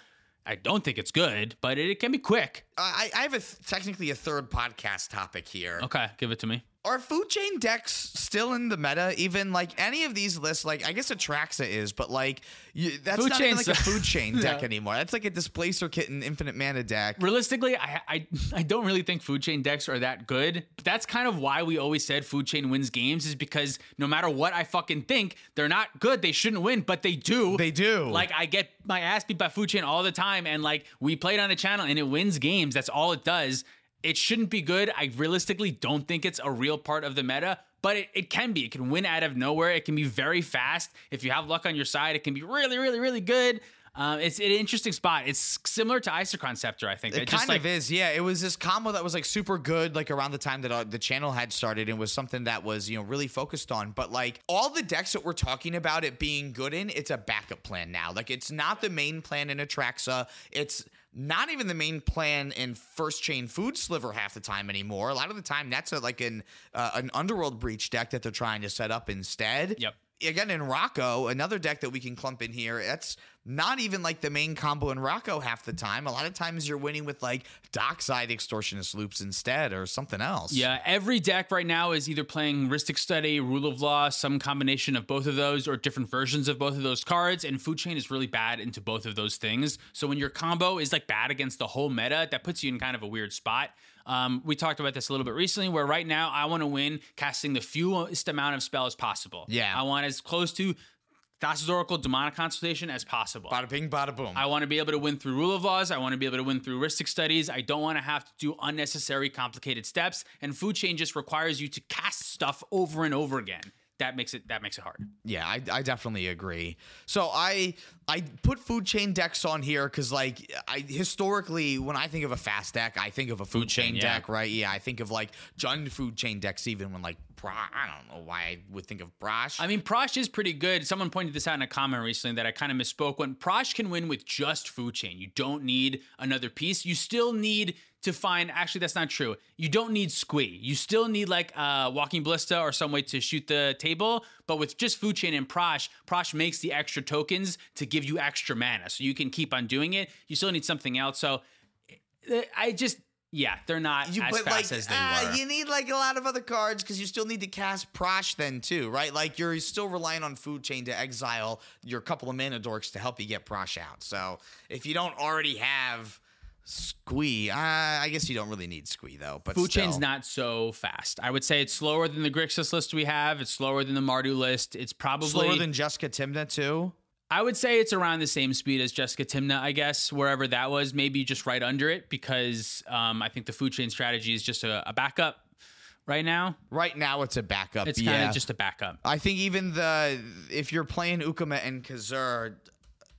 I don't think it's good, but it, it can be quick. I, I have a th- technically a third podcast topic here. Okay, give it to me. Are food chain decks still in the meta? Even like any of these lists, like I guess Atraxa is, but like you, that's Food not even like a food chain deck No. anymore. That's like a displacer kit and infinite mana deck. Realistically, I, I I don't really think food chain decks are that good. But That's kind of why we always said food chain wins games is because no matter what I fucking think, they're not good. They shouldn't win, but they do. They do. Like I get my ass beat by food chain all the time, and like we played on the channel and it wins games. That's all it does. It shouldn't be good. I realistically don't think it's a real part of the meta. But it, it can be. It can win out of nowhere. It can be very fast. If you have luck on your side, it can be really, really, really good. Um, it's an interesting spot. It's similar to Isochron Scepter, I think. It just kind like, of is, yeah. It was this combo that was like super good, like around the time that uh, the channel had started, and was something that was you know really focused on. But like all the decks that we're talking about it being good in, it's a backup plan now. Like it's not the main plan in Atraxa. It's not even the main plan in First Chain Food Sliver half the time anymore. A lot of the time, that's a, like an uh, an Underworld Breach deck that they're trying to set up instead. Yep. Again, in Rocco, another deck that we can clump in here, that's not even like the main combo in Rocco half the time. A lot of times you're winning with like Dockside Extortionist Loops instead or something else. Yeah, every deck right now is either playing Rhystic Study, Rule of Law, some combination of both of those, or different versions of both of those cards. And Food Chain is really bad into both of those things. So when your combo is like bad against the whole meta, that puts you in kind of a weird spot. Um, we talked about this a little bit recently, where right now I want to win casting the fewest amount of spells possible. Yeah. I want as close to Thassa's Oracle Demonic Consultation as possible. Bada bing, bada boom. I want to be able to win through rule of laws. I want to be able to win through Rhystic studies. I don't want to have to do unnecessary complicated steps. And food chain just requires you to cast stuff over and over again. That makes it that makes it hard. Yeah, I, I definitely agree. So I I put food chain decks on here because like I historically when I think of a fast deck, I think of a food, chain, chain, yeah. deck, right? Yeah, I think of like Jund food chain decks even when like Bra- I don't know why I would think of Brash. I mean, Prosh is pretty good. Someone pointed this out in a comment recently that I kind of misspoke. When Prosh can win with just food chain, you don't need another piece. You still need to find. Actually, that's not true. You don't need squee. You still need like a walking ballista or some way to shoot the table. But with just food chain and Prosh, Prosh makes the extra tokens to give you extra mana, so you can keep on doing it. You still need something else. So eh, I just. Yeah, they're not you, as but fast like as they ah, were. you need like a lot of other cards because you still need to cast Prosh then too, right? Like you're still relying on food chain to exile your couple of mana dorks to help you get Prosh out. So if you don't already have Squee, uh, I guess you don't really need Squee though. But Food still. chain's not so fast. I would say it's slower than the Grixis list we have. It's slower than the Mardu list. It's probably slower than Jeska Tymna too. I would say it's around the same speed as Jeska Tymna, I guess, wherever that was, maybe just right under it, because um, I think the food chain strategy is just a, a backup right now. Right now, it's a backup. It's kind yeah. of just a backup. I think even the if you're playing Ukkima and Cazur,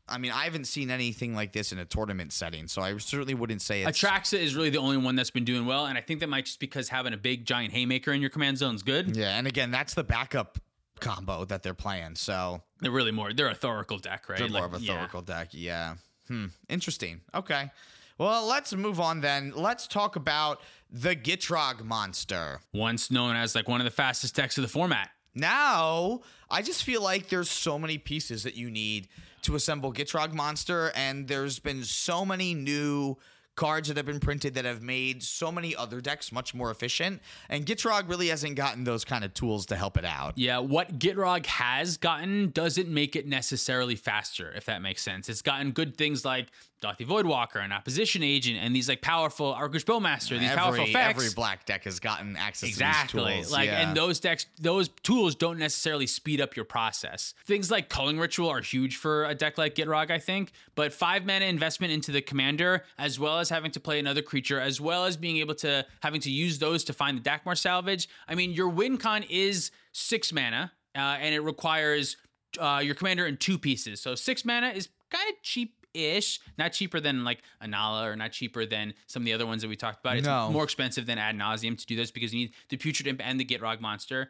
I mean, I haven't seen anything like this in a tournament setting, so I certainly wouldn't say it's. Atraxa is really the only one that's been doing well, and I think that might just because having a big giant haymaker in your command zone is good. yeah, and again, that's the backup combo that they're playing, so They're really more. They're a Thoracle deck, right? they're more Like, of a yeah. Deck. Yeah. Hmm. Interesting. Okay. Well, let's move on then. Let's talk about the Gitrog monster. Once known as like one of the fastest decks of the format. Now, I just feel like there's so many pieces that you need to assemble Gitrog Monster, and there's been so many new cards that have been printed that have made so many other decks much more efficient, and Gitrog really hasn't gotten those kind of tools to help it out. Yeah, what Gitrog has gotten doesn't make it necessarily faster, if that makes sense. It's gotten good things like Dauthi Voidwalker an Opposition Agent and these like powerful Orcish Bowmaster, these powerful Every, effects. every black deck has gotten access Exactly. to these tools. Like, yeah. and those decks, those tools don't necessarily speed up your process. Things like Culling Ritual are huge for a deck like Gitrog, I think. But five mana investment into the commander, as well as having to play another creature, as well as being able to having to use those to find the Dakmor Salvage. I mean, your win con is six mana, uh, and it requires uh, your commander in two pieces. So six mana is kind of cheap. Ish, not cheaper than like Inalla or not cheaper than some of the other ones that we talked about. It's No. more expensive than ad nauseam to do this because you need the putrid imp and the Gitrog monster.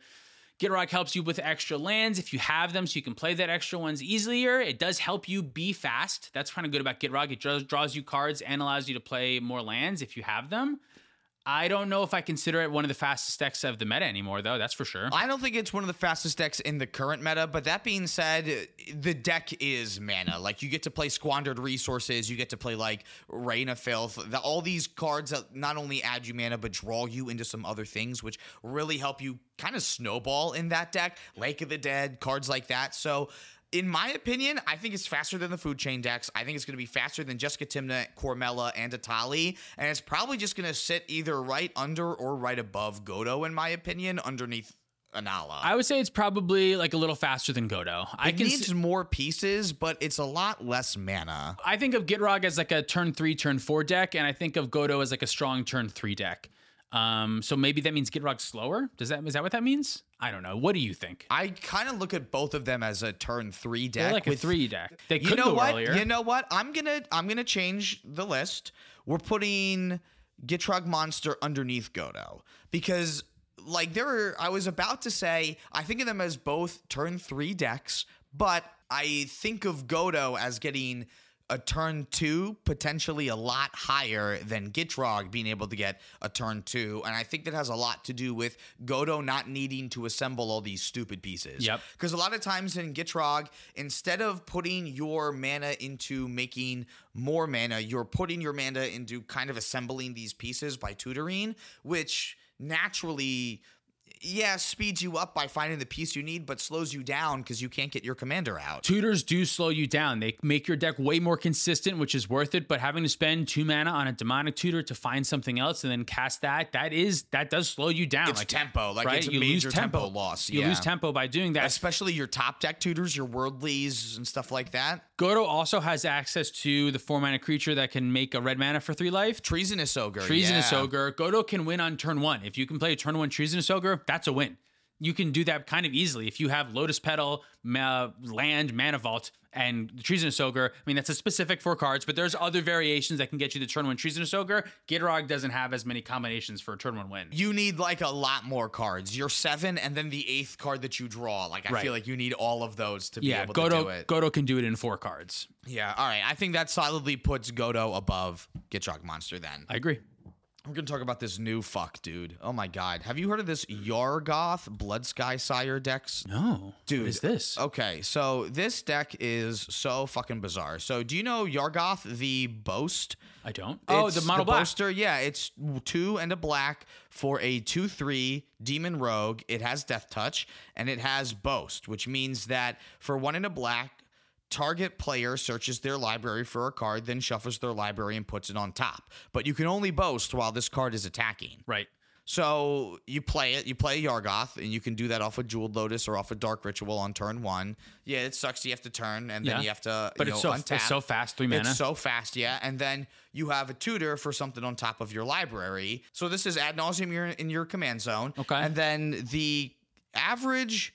Gitrog helps you with extra lands if you have them, so you can play that extra ones easier. It does help you be fast. That's kind of good about Gitrog. It draws, draws you cards and allows you to play more lands if you have them. I don't know if I consider it one of the fastest decks of the meta anymore, though. That's for sure. I don't think it's one of the fastest decks in the current meta, but that being said, the deck is mana. Like you get to play squandered resources, you get to play like Rain of Filth, the, all these cards that not only add you mana but draw you into some other things, which really help you kind of snowball in that deck. Lake of the Dead, cards like that. So. In my opinion, I think it's faster than the food chain decks. I think it's going to be faster than Jeska Tymna, Cormela, and Etali. And it's probably just going to sit either right under or right above Godo, in my opinion, underneath Inalla. I would say it's probably like a little faster than Godo. I it can needs more pieces, but it's a lot less mana. I think of Gitrog as like a turn three, turn four deck, and I think of Godo as like a strong turn three deck. Um, so maybe that means Gitrog slower. Does that is that what that means? I don't know. What do you think? I kind of look at both of them as a turn three deck. They're like a three deck. They You could know go what? earlier. You know what? I'm gonna I'm gonna change the list. We're putting Gitrog Monster underneath Godo because like there were I was about to say I think of them as both turn three decks, but I think of Godo as getting a turn two, potentially a lot higher than Gitrog being able to get a turn two. And I think that has a lot to do with Godo not needing to assemble all these stupid pieces. Yep. Because a lot of times in Gitrog, instead of putting your mana into making more mana, you're putting your mana into kind of assembling these pieces by tutoring, which naturally yeah, speeds you up by finding the piece you need, but slows you down because you can't get your commander out. Tutors do slow you down. They make your deck way more consistent, which is worth it. But having to spend two mana on a demonic tutor to find something else and then cast that, that is that does slow you down. It's tempo, like right? it's a you major lose tempo. tempo. loss. You yeah. lose tempo by doing that. especially your top deck tutors, your worldlies and stuff like that. Godo also has access to the four mana creature that can make a red mana for three life. Treasonous ogre. Treasonous yeah. Ogre. Godo can win on turn one. If you can play a turn one Treasonous Ogre, that's a win. You can do that kind of easily. If you have Lotus Petal, ma- Land, Mana Vault, and Treasonous Ogre, I mean, that's a specific four cards, but there's other variations that can get you the turn one Treasonous Ogre. Gitrog doesn't have as many combinations for a turn one win. You need like a lot more cards. You're seven, and then the eighth card that you draw. Like I Right. feel like you need all of those to be yeah, able to do Godo, it. Godo can do it in four cards. yeah, all right. I think that solidly puts Godo above Gitrog Monster. Then I agree. We're gonna talk about this new fuck, dude. Oh my god, have you heard of this Varragoth Blood Sky Sire decks? No. Dude, What is this? Okay, so this deck is so fucking bizarre. So, do you know Varragoth the Boast? I don't. Oh, It's the mono black. Boaster, yeah, it's two and a black for a two-three demon rogue. It has Death Touch and it has Boast, which means that for one and a black, target player searches their library for a card, then shuffles their library and puts it on top. But you can only boast while this card is attacking. Right. So you play it, you play Varragoth, and you can do that off a Jeweled Lotus or off a Dark Ritual on turn one. Yeah, it sucks. You have to turn, and Yeah. then you have to. But you it's know, so it's so fast, three mana. It's so fast, yeah. And then you have a tutor for something on top of your library. So this is ad nauseam you're in your command zone. Okay. And then the average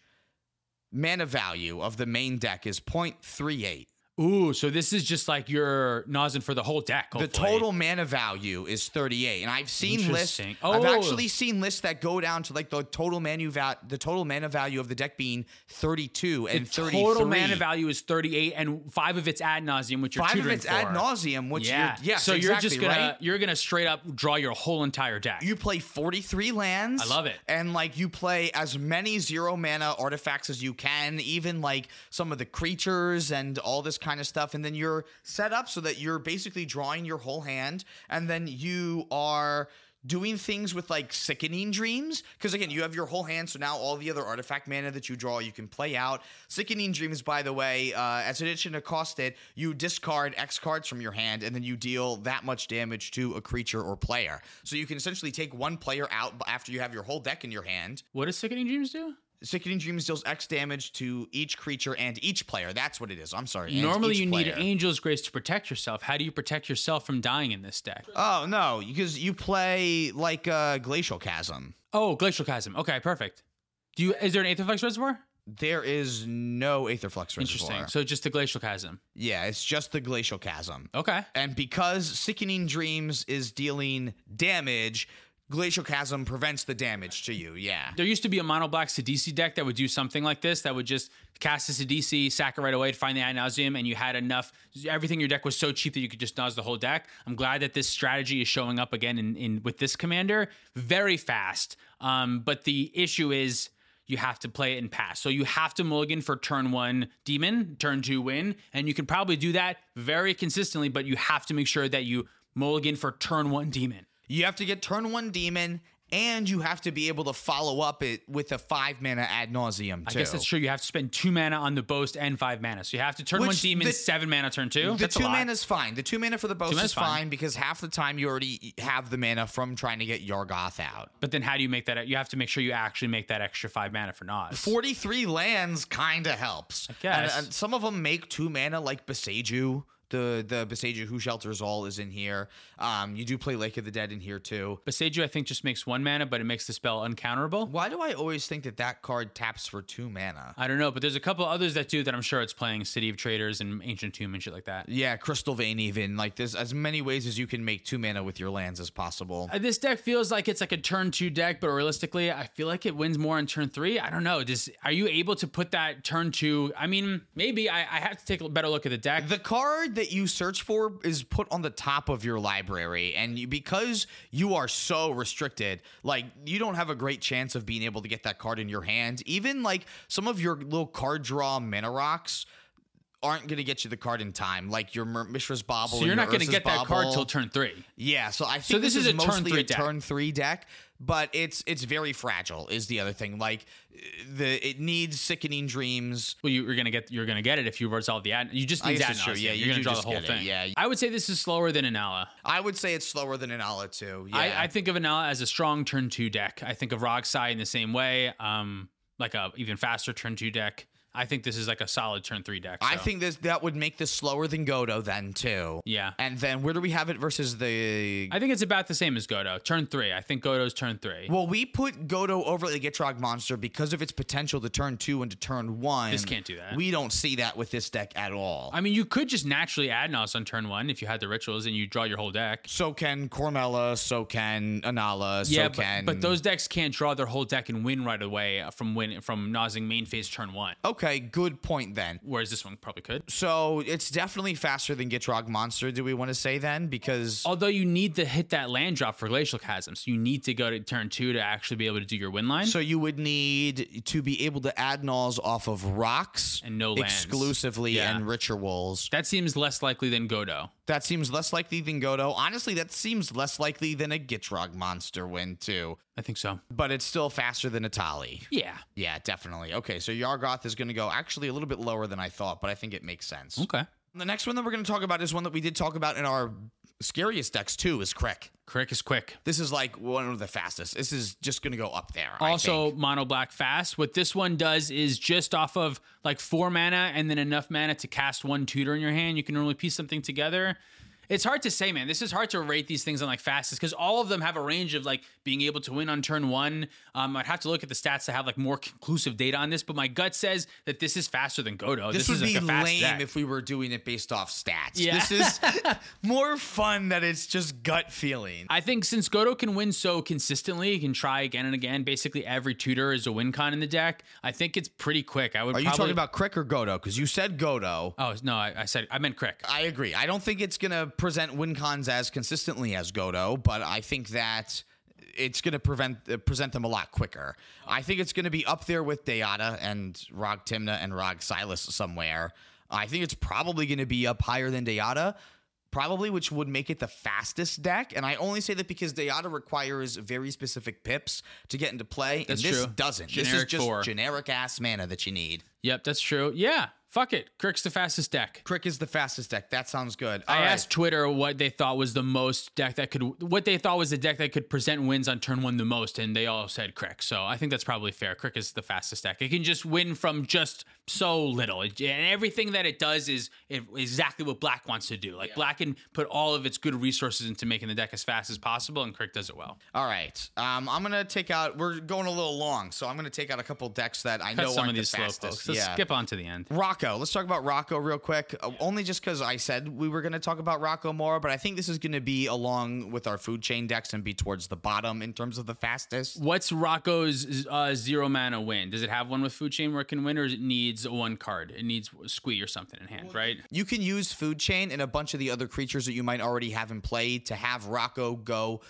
mana value of the main deck is 0.38. Ooh, so this is just like your nozzin for the whole deck. The total mana value is 38. And I've seen lists Interesting. I've Oh. actually seen lists that go down to like the total manu val- the total mana value of the deck being 32 and the 33. total mana value is 38 and five of it's ad nauseam which you're Five of it's ad nauseam, which yeah you're, yes, so you're exactly, just gonna right? you're gonna straight up draw your whole entire deck You play 43 lands. I love it. And like you play as many zero mana artifacts as you can, even like some of the creatures and all this kind of stuff. And then you're set up so that you're basically drawing your whole hand. And then you are doing things with like sickening dreams because again you have your whole hand so now all the other artifact mana that you draw you can play out sickening dreams by the way uh, as addition to cost it you discard x cards from your hand and then you deal that much damage to a creature or player so you can essentially take one player out after you have your whole deck in your hand what does sickening dreams do sickening dreams deals x damage to each creature and each player. That's what it is. I'm sorry. Normally you need angel's grace to protect yourself. How do you protect yourself from dying in this deck? Oh no because you play like uh, glacial chasm. Oh glacial chasm. Okay perfect. Do you is there an Aetherflux Reservoir? There is no Aetherflux interesting. Reservoir. so just the glacial chasm. Yeah, it's just the glacial chasm. okay. And because Sickening Dreams is dealing damage, Glacial Chasm prevents the damage to you. Yeah. There used to be a mono black Sidisi deck that would do something like this that would just cast a Sidisi, sack it right away to find the Nauseum, and you had enough. Everything in your deck was so cheap that you could just nose the whole deck. I'm glad that this strategy is showing up again in, in with this commander very fast. Um, but the issue is you have to play it in pass. So you have to mulligan for turn one demon, turn two win, and you can probably do that very consistently, but you have to make sure that you mulligan for turn one demon. You have to get turn one demon, and you have to be able to follow up it with a five mana ad nauseam. I guess that's true. You have to spend two mana on the boast and five mana. So you have to turn one demon, the- seven mana turn two. The That's two mana is fine. The two mana for the boast is fine. fine. because half the time you already have the mana from trying to get Varragoth out. But then how do you make that? You have to make sure you actually make that extra five mana for Nas. 43 lands kind of helps. I uh, guess. And, and some of them make two mana, like Boseiju. The the Boseiju Who Shelters All is in here. Um, you do play Lake of the Dead in here too. Boseiju, I think, just makes one mana, but it makes the spell uncounterable. Why do I always think that that card taps for two mana? I don't know, but there's a couple others that do that I'm sure it's playing City of Traitors and Ancient Tomb and shit like that. Yeah, Crystal Vein even. Like there's as many ways as you can make two mana with your lands as possible. Uh, This deck feels like it's like a turn two deck, but realistically, I feel like it wins more on turn three. I don't know. Just are you able to put that turn two? I mean, maybe I, I have to take a better look at the deck. The card that you search for is put on the top of your library, and you, because you are so restricted, like you don't have a great chance of being able to get that card in your hand. Even like some of your little card draw mana rocks aren't going to get you the card in time, like your Mishra's Bauble. So you're not going to get that card till turn three. Yeah, so I think So this this, is is, a turn mostly three a deck. turn three deck, but it's it's very fragile. Is the other thing like the it needs sickening dreams. Well, you, you're gonna get you're gonna get it if you resolve the ad. You just need guess ad it's true. nauseam. Yeah, you're you gonna draw the whole get it. thing. Yeah. I would say this is slower than Inalla. I would say it's slower than Inalla too. Yeah, I, I think of Inalla as a strong turn two deck. I think of Rogsai in the same way, um, like a even faster turn two deck. I think this is like a solid turn three deck. I think this that would make this slower than Godo then too. Yeah. And then where do we have it versus the? I think it's about the same as Godo. Turn three. I think Godo's turn three. well, we put Godo over the Gitrog monster because of its potential to turn two into turn one. This can't do that. We don't see that with this deck at all. I mean, you could just naturally add Nos on turn one if you had the rituals and you draw your whole deck. so can Cormela, so can Inalla, Yeah, so but, can. but those decks can't draw their whole deck and win right away from win from Nosing main phase turn one. Okay, good point then. Whereas this one probably could. So it's definitely faster than Gitrog Monster. Do we want to say then? Because Although you need to hit that land drop for Glacial Chasm, so you need to go to turn two to actually be able to do your win line. so you would need to be able to add nulls off of rocks And no lands. exclusively Yeah. and rituals. that seems less likely than Godo. That seems less likely than Godo. Honestly, that seems less likely than a Gitrog Monster win too. I think so. But it's still faster than Etali. Yeah. Yeah, definitely. Okay, so Varragoth is going to go actually a little bit lower than I thought, but I think it makes sense. Okay. The next one that we're going to talk about is one that we did talk about in our scariest decks too. Is K'rrik. K'rrik is quick. This is like one of the fastest. This is just going to go up there. I Also, mono black fast. What this one does is just off of like four mana and then enough mana to cast one tutor in your hand. You can normally piece something together. It's hard to say, man. This is hard to rate these things on like fastest because all of them have a range of like being able to win on turn one. Um, I'd have to look at the stats to have like more conclusive data on this, but my gut says that this is faster than Godo. this, This, would is be like lame deck. if we were doing it based off stats. Yeah. This is more fun that it's just gut feeling. I think since Godo can win so consistently, he can try again and again. Basically, every tutor is a win con in the deck. I think it's pretty quick. I would. Are you talking about K'rrik or Godo? Because you said Godo. Oh no, I, I said I meant K'rrik. I agree. I don't think it's going to present win cons as consistently as Godo, but I think that it's going to prevent uh, present them a lot quicker. I think it's going to be up there with Dihada and Rog Tymna and Rog Silas somewhere. I think it's probably going to be up higher than Dihada. Probably, which would make it the fastest deck. And I only say that because Dihada requires very specific pips to get into play. That's and this true. doesn't. this is just four. generic ass mana that you need. Yep, that's true. Yeah, fuck it. K'rrik's the fastest deck. K'rrik is the fastest deck. That sounds good. I All right. asked Twitter what they thought was the most deck that could, what they thought was the deck that could present wins on turn one the most, and they all said K'rrik. So I think that's probably fair. K'rrik is the fastest deck. It can just win from just so little, It- and everything that it does is it, exactly what Black wants to do. Like Black can put all of its good resources into making the deck as fast as possible, and K'rrik does it well. All right. Um, I'm gonna take out. We're going a little long, so I'm gonna take out a couple decks that I Cut know some aren't of the these slow folks. Let's yeah. skip on to the end. Rocco. Let's talk about Rocco real quick. Uh, only just because I said we were gonna talk about Rocco more, but I think this is gonna be along with our food chain decks and be towards the bottom in terms of the fastest. What's Rocco's uh, zero mana win? Does it have one with Food Chain where it can win, or does it needs one card? It needs Squee or something in hand, right? You can use food chain and a bunch of the other creatures that you might already have in play to have Rocco go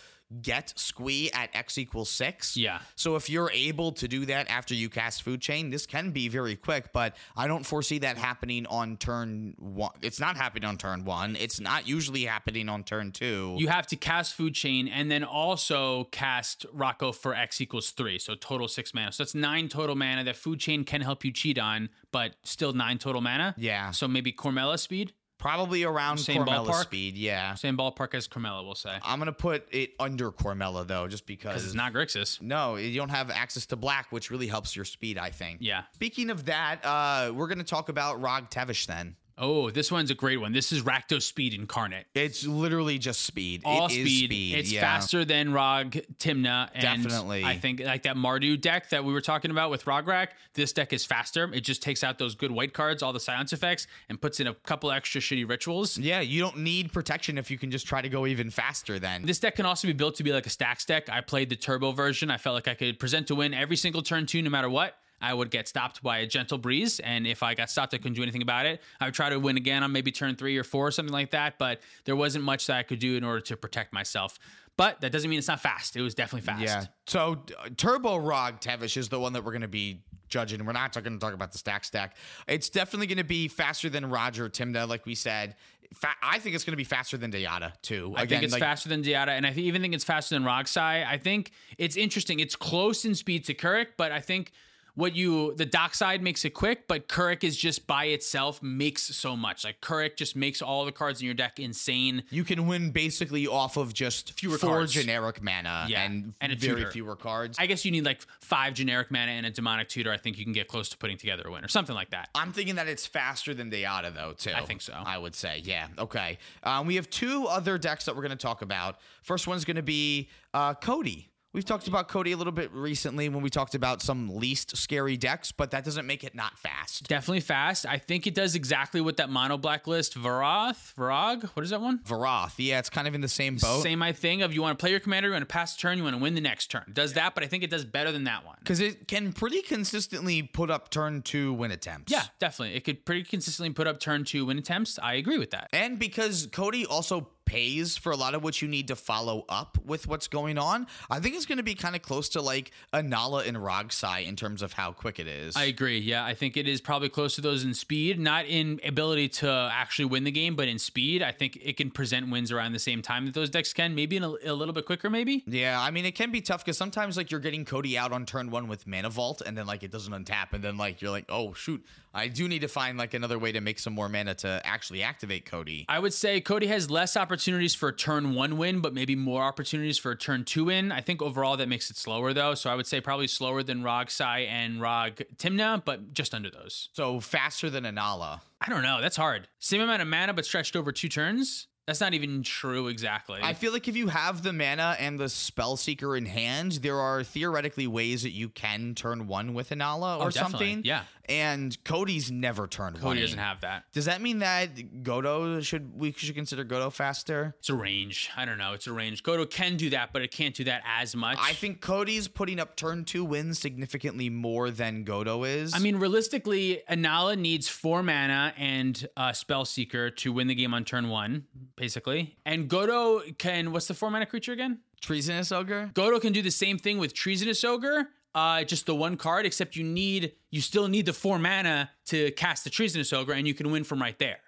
get squee at x equals six. Yeah. So if you're able to do that after you cast food chain, this can be very quick, but I don't foresee that happening on turn one. It's not happening on turn one. It's not usually happening on turn two. You have to cast Food Chain and then also cast Rocco for X equals three, so total six mana. So that's nine total mana that Food Chain can help you cheat on, but still nine total mana. Yeah. So maybe Cormela speed, Probably around Same Cormela ballpark? speed. Yeah. same ballpark as Cormela, we'll say, I'm gonna put it under Cormela though, just because because it's not Grixis. No, you don't have access to black, which really helps your speed, I think. Yeah. Speaking of that, uh, we're gonna talk about Rog Tevesh then. Oh, this one's a great one. This is Rakdos Speed incarnate. It's literally just speed. all It is speed. It's yeah. faster than Rog Tymna. And Definitely. I think like that Mardu deck that we were talking about with Rograkh, this deck is faster. It just takes out those good white cards, all the silence effects, and puts in a couple extra shitty rituals. Yeah, you don't need protection if you can just try to go even faster then. This deck can also be built to be like a stacks deck. I played the turbo version. I felt like I could present to win every single turn two, no matter what. I would get stopped by a gentle breeze, and if I got stopped, I couldn't do anything about it. I would try to win again on maybe turn three or four, or something like that. But there wasn't much that I could do in order to protect myself. But that doesn't mean it's not fast. It was definitely fast. yeah. So uh, Turbo Rog Tevesh is the one that we're going to be judging. We're not going to talk about the stack stack. It's definitely going to be faster than Roger Tymna, like we said. Fa- I think it's going to be faster than Dihada too. I think it's like, faster than Dihada, and I th- even think it's faster than Rogsai. I think it's interesting. It's close in speed to K'rrik, but I think what you the dock side makes it quick, but K'rrik is just by itself makes so much. Like K'rrik just makes all the cards in your deck insane. You can win basically off of just Fewer four cards. generic mana Yeah, and, and very tutor. fewer cards. I guess you need like five generic mana and a demonic tutor. I think you can get close to putting together a win or something like that. I'm thinking that it's faster than Dihada, though, too. I think so. I would say, yeah. Okay. Um, we have two other decks that we're going to talk about. First one's going to be uh, Codie. We've talked about Codie a little bit recently when we talked about some least scary decks, but that doesn't make it not fast. Definitely fast. I think it does exactly what that mono blacklist Varoth, Varog, what is that one? Varoth, yeah, it's kind of in the same boat. Same I thing of you want to play your commander, you want to pass a turn, you want to win the next turn. It does that, but I think it does better than that one. Because it can pretty consistently put up turn two win attempts. Yeah, definitely. It could pretty consistently put up turn two win attempts. I agree with that. And because Codie also pays for a lot of what you need to follow up with what's going on, I think it's going to be kind of close to like Inalla and Rogsai in terms of how quick it is. I agree. Yeah, I think it is probably close to those in speed, not in ability to actually win the game, but in speed. I think it can present wins around the same time that those decks can, maybe in a, a little bit quicker, maybe. Yeah, I mean it can be tough because sometimes like you're getting Codie out on turn one with Mana Vault, and then like it doesn't untap, and then like you're like, oh shoot, I do need to find like another way to make some more mana to actually activate Codie. I would say Codie has less opportunities for a turn one win, but maybe more opportunities for a turn two win. I think overall that makes it slower though. So I would say probably slower than Rog Sai and Rog Tymna, but just under those. So faster than Inalla. I don't know. That's hard. Same amount of mana, but stretched over two turns. That's not even true exactly. I feel like if you have the mana and the spell seeker in hand, there are theoretically ways that you can turn one with Inalla oh, or Oh, something. yeah. And Codie's never turned one. Codie doesn't have that. Does that mean that Godo should we should consider Godo faster? It's a range. I don't know. It's a range. Godo can do that, but it can't do that as much. I think Codie's putting up turn two wins significantly more than Godo is. I mean, realistically, Inalla needs four mana and uh, Spell Seeker to win the game on turn one, basically. And Godo can. What's the four mana creature again? treasonous ogre. Godo can do the same thing with Treasonous Ogre, uh, just the one card, except you need you still need the four mana to cast the Treasonous Ogre, and you can win from right there,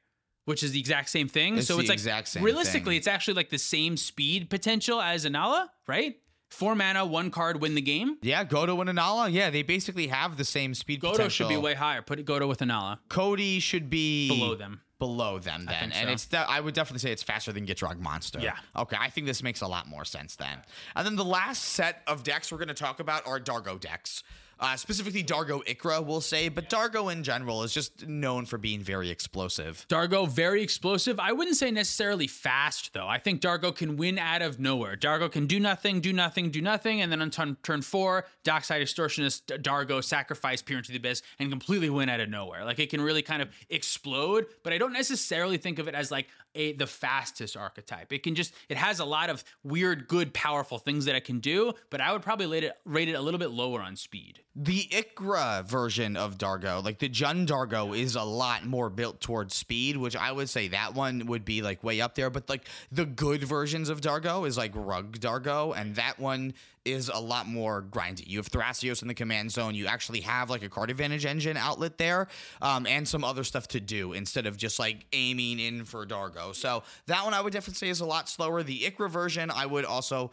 which is the exact same thing. It's so it's like exact same realistically, thing. it's actually like the same speed potential as Inalla, right? Four mana, one card, win the game. Yeah, Godo and Inalla. Yeah, they basically have the same speed. Godo potential. should be way higher. Put Godo with Inalla Codie should be below them. Below them, then, and so. it's de- I would definitely say it's faster than Get Gitrog Monster. Yeah. Okay, I think this makes a lot more sense then. And then the last set of decks we're going to talk about are Dargo decks. Uh, specifically, Dargo Ikra, we'll say, but Dargo in general is just known for being very explosive. Dargo, very explosive. I wouldn't say necessarily fast, though. I think Dargo can win out of nowhere. Dargo can do nothing, do nothing, do nothing, and then on turn, turn four, Dockside Extortionist, Dargo sacrifice Peer into the Abyss and completely win out of nowhere. Like it can really kind of explode, but I don't necessarily think of it as like a the fastest archetype. It can just it has a lot of weird, good, powerful things that it can do, but I would probably rate it rate it a little bit lower on speed. The Ikra version of Dargo, like the Jun Dargo, is a lot more built towards speed, which I would say that one would be like way up there. But like the good versions of Dargo is like Rug Dargo, and that one is a lot more grindy. You have Thrasios in the command zone. You actually have like a card advantage engine outlet there, um, and some other stuff to do instead of just like aiming in for Dargo. So that one I would definitely say is a lot slower. The Ikra version, I would also.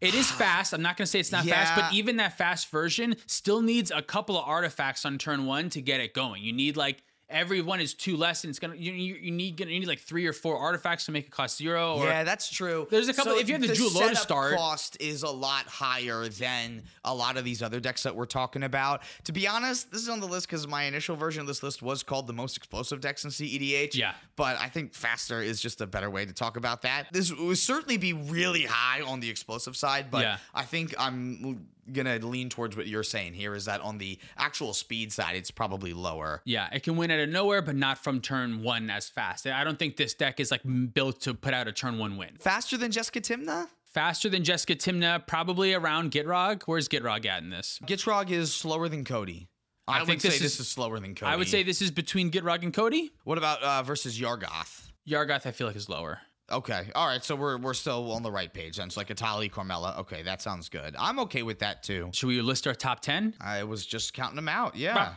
It is fast. I'm not going to say it's not fast, but even that fast version still needs a couple of artifacts on turn one to get it going. You need like every one is two less, and it's gonna you, you, you need gonna you need like three or four artifacts to make it cost zero. Or yeah, that's true. There's a couple- if you have the Jewel Lotus start- cost is a lot higher than a lot of these other decks that we're talking about. To be honest, this is on the list because my initial version of this list was called the most explosive decks in CEDH. Yeah. but I think faster is just a better way to talk about that. This would certainly be really high on the explosive side, but Yeah. I think I'm gonna lean towards what you're saying here. Is that on the actual speed side, it's probably lower. yeah, it can win out of nowhere, but not from turn one as fast. I don't think this deck is like built to put out a turn one win. Faster than Jeska Tymna? Faster than Jeska Tymna, probably around Gitrog. Where's Gitrog at in this? Gitrog is slower than Codie. I, I would think say this this is- is slower than Codie. I would say this is between Gitrog and Codie. What about uh, versus Varragoth? Varragoth, I feel like is lower. Okay. All right. So we're we're still on the right page then. It's like Etali, Cormela. Okay, that sounds good. I'm okay with that too. Should we list our top 10? I was just counting them out. Yeah.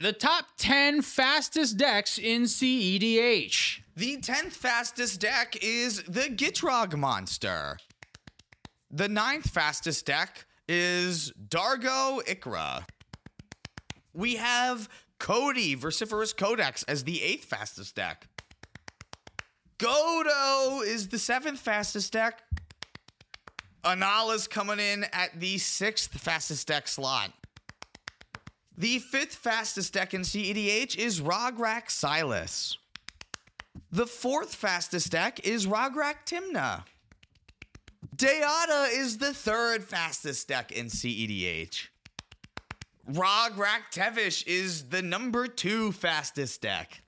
The top 10 fastest decks in CEDH. The 10th fastest deck is the Gitrog monster. The ninth fastest deck is Dargo Ikra. We have Codie Vociferous Codex as the eighth fastest deck. Godo is the seventh fastest deck. Inalla's coming in at the sixth fastest deck slot. The fifth fastest deck in CEDH is Rograkh Silas. The fourth fastest deck is Rograkh Tymna. Dihada is the third fastest deck in CEDH. Rograkh Tevesh is the number two fastest deck.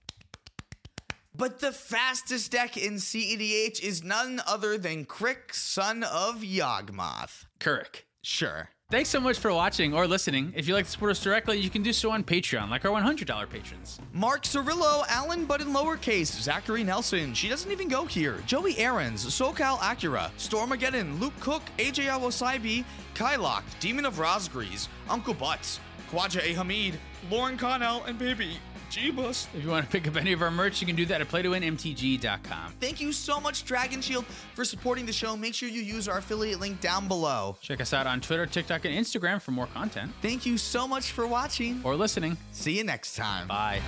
But the fastest deck in CEDH is none other than K'rrik, son of Yawgmoth. K'rrik. Sure. Thanks so much for watching or listening. If you'd like to support us directly, you can do so on Patreon, like our $100 patrons. Mark Cirillo, Alan But in lowercase, Zachary Nelson, she doesn't even go here, Joey Aarons, SoCal Acura, Stormageddon, Luke Cook, AJ Awosaibi, Kylock, Demon of Rosgrees, Uncle Butts, Khwaja A. Hamid, Lauren Connell, and Baby Jeebus. If you want to pick up any of our merch, you can do that at playtowinmtg.com. Thank you so much, Dragon Shield, for supporting the show. Make sure you use our affiliate link down below. Check us out on Twitter, TikTok, and Instagram for more content Thank you so much for watching. or listening. See you next time. Bye.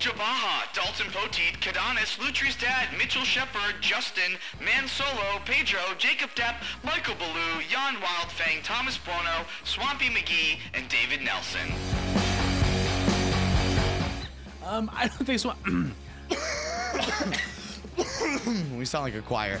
Jabaha, Dalton Poteet, Kadanis, Lutri's dad, Mitchell Shepard, Justin, Man Solo, Pedro, Jacob Depp, Michael Ballou, Jan Wildfang, Thomas Bono, Swampy McGee, and David Nelson. Um, I don't think so. We sound like a choir.